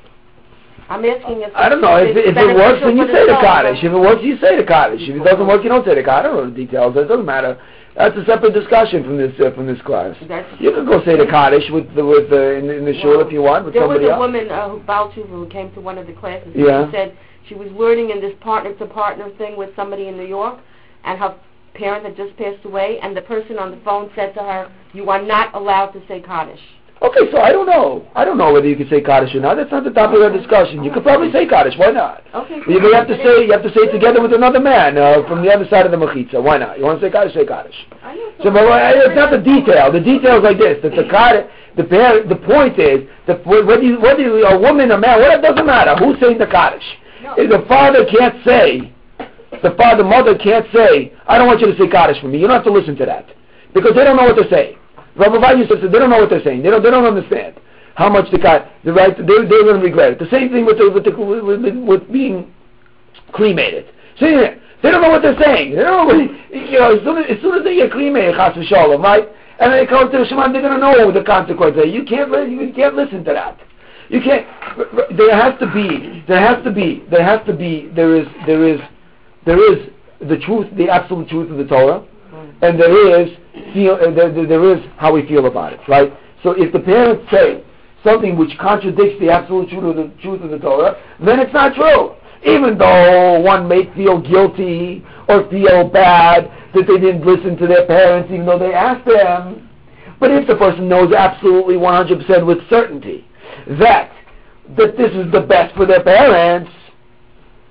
Speaker 3: I'm asking if
Speaker 1: I don't know. If,
Speaker 3: it's
Speaker 1: if it works, then you say the. Kaddish. If it works, you say the Kaddish. If it doesn't work, you don't say the Kaddish. I don't know the details. It doesn't matter. That's a separate discussion from this uh, from this class.
Speaker 3: That's
Speaker 1: You can go say the Kaddish with the with the in, in the shul if you want with
Speaker 3: There was a
Speaker 1: else.
Speaker 3: woman uh, who who came to one of the classes. and
Speaker 1: Yeah.
Speaker 3: She said she was learning in this partner to partner thing with somebody in New York, and her parent had just passed away, and the person on the phone said to her, "You are not allowed to say Kaddish."
Speaker 1: Okay, so I don't know. I don't know whether you can say Kaddish or not. That's not the topic of our discussion. You could probably say Kaddish. Why not?
Speaker 3: Okay.
Speaker 1: You may have to say you have to say it together with another man uh, from the other side of the mechitza. Why not? You want to say Kaddish? Say Kaddish.
Speaker 3: I know
Speaker 1: So, but uh, it's not the detail. The detail is like this: that the Kaddish, the the point is that whether you, whether you a woman, a man, whatever, doesn't matter. Who's saying the Kaddish? If the father can't say, the father, mother can't say, I don't want you to say Kaddish for me. You don't have to listen to that because they don't know what they're saying. Rabbi Vanya used to say they don't know what they're saying. They don't. They don't understand how much the God, the right. They they're going to regret it. The same thing with the, with, the, with, with, being cremated. Yeah, they don't know what they're saying. They don't know what, you know, as soon as, as soon as they get cremated, chas v'shalom, right? And they come to the Shema, they're going to know the consequences. You can't, you can't listen to that. You can't. There has to be. There has to be. There has to be. There is. There is. There is the truth, the absolute truth of the Torah, and there is feel. Uh, there, there- is how we feel about it, right? So if the parents say something which contradicts the absolute truth of the truth of the Torah, then it's not true. Even though one may feel guilty or feel bad that they didn't listen to their parents, even though they asked them. But if the person knows absolutely 100% with certainty that that this is the best for their parents,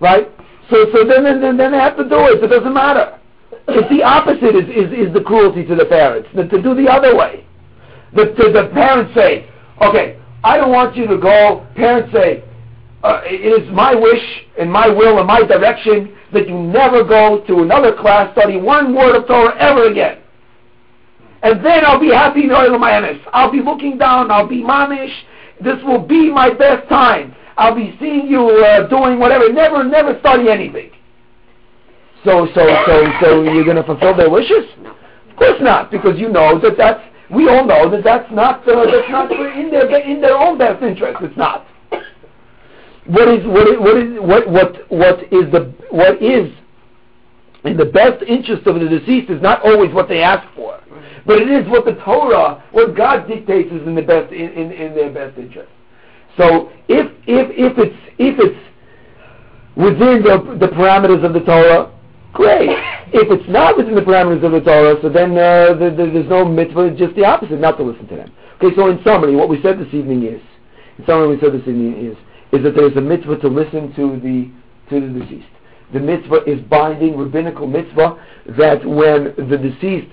Speaker 1: right? So so then then then then they have to do it. It doesn't matter. It's the opposite is, is, is the cruelty to the parents. That to do the other way. The, the, parents say, okay, I don't want you to go. Parents say, uh, it is my wish and my will and my direction that you never go to another class, study one word of Torah ever again. And then I'll be happy in Oil Mayanis. I'll be looking down. I'll be mamish. This will be my best time. I'll be seeing you uh, doing whatever. Never, never study anything. So, so, so, so you're going to fulfill their wishes? Of course not, because you know that that's. We all know that that's not. Uh, that's not in their in their own best interest. It's not. What is what is what is what what what is the what is in the best interest of the deceased is not always what they ask for, but it is what the Torah, what God dictates is in the best in, in, in their best interest. So if if if it's if it's within the the parameters of the Torah, great. If it's not within the parameters of the Torah, so then uh, the, the, there's no mitzvah, it's just the opposite, not to listen to them. Okay, so in summary, what we said this evening is, in summary, we said this evening is, is that there's a mitzvah to listen to the to the deceased. The mitzvah is binding rabbinical mitzvah that when the deceased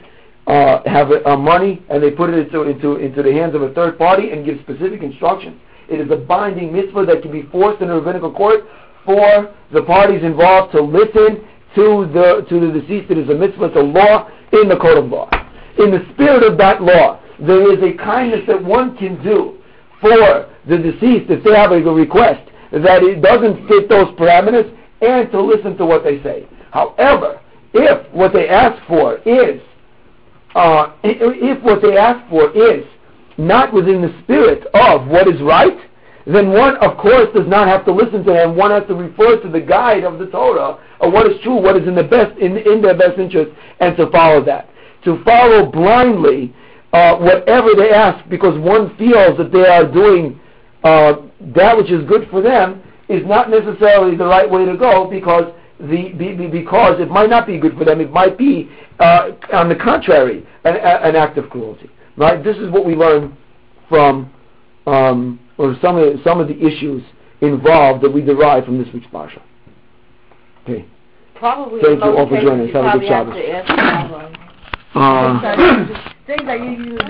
Speaker 1: uh, have a, a money and they put it into, into into the hands of a third party and give specific instructions, it is a binding mitzvah that can be forced in a rabbinical court for the parties involved to listen to the to the deceased. It is a mitzvah, it's a law in the code of law. In the spirit of that law, there is a kindness that one can do for the deceased if they have a request that it doesn't fit those parameters and to listen to what they say. However, if what they ask for is uh, if what they ask for is not within the spirit of what is right, then one, of course, does not have to listen to them. One has to refer to the guide of the Torah of what is true, what is in the best in, in their best interest, and to follow that. To follow blindly uh, whatever they ask, because one feels that they are doing uh, that which is good for them, is not necessarily the right way to go, because the be, be- because it might not be good for them. It might be, uh, on the contrary, an, an act of cruelty. Right? This is what we learn from, um, or some of the, some of the issues involved that we derive from this week's parsha. Okay.
Speaker 3: Probably
Speaker 1: Thank you all for joining us. Have a good Shabbos.
Speaker 3: to.
Speaker 1: Uh,
Speaker 10: Things that you use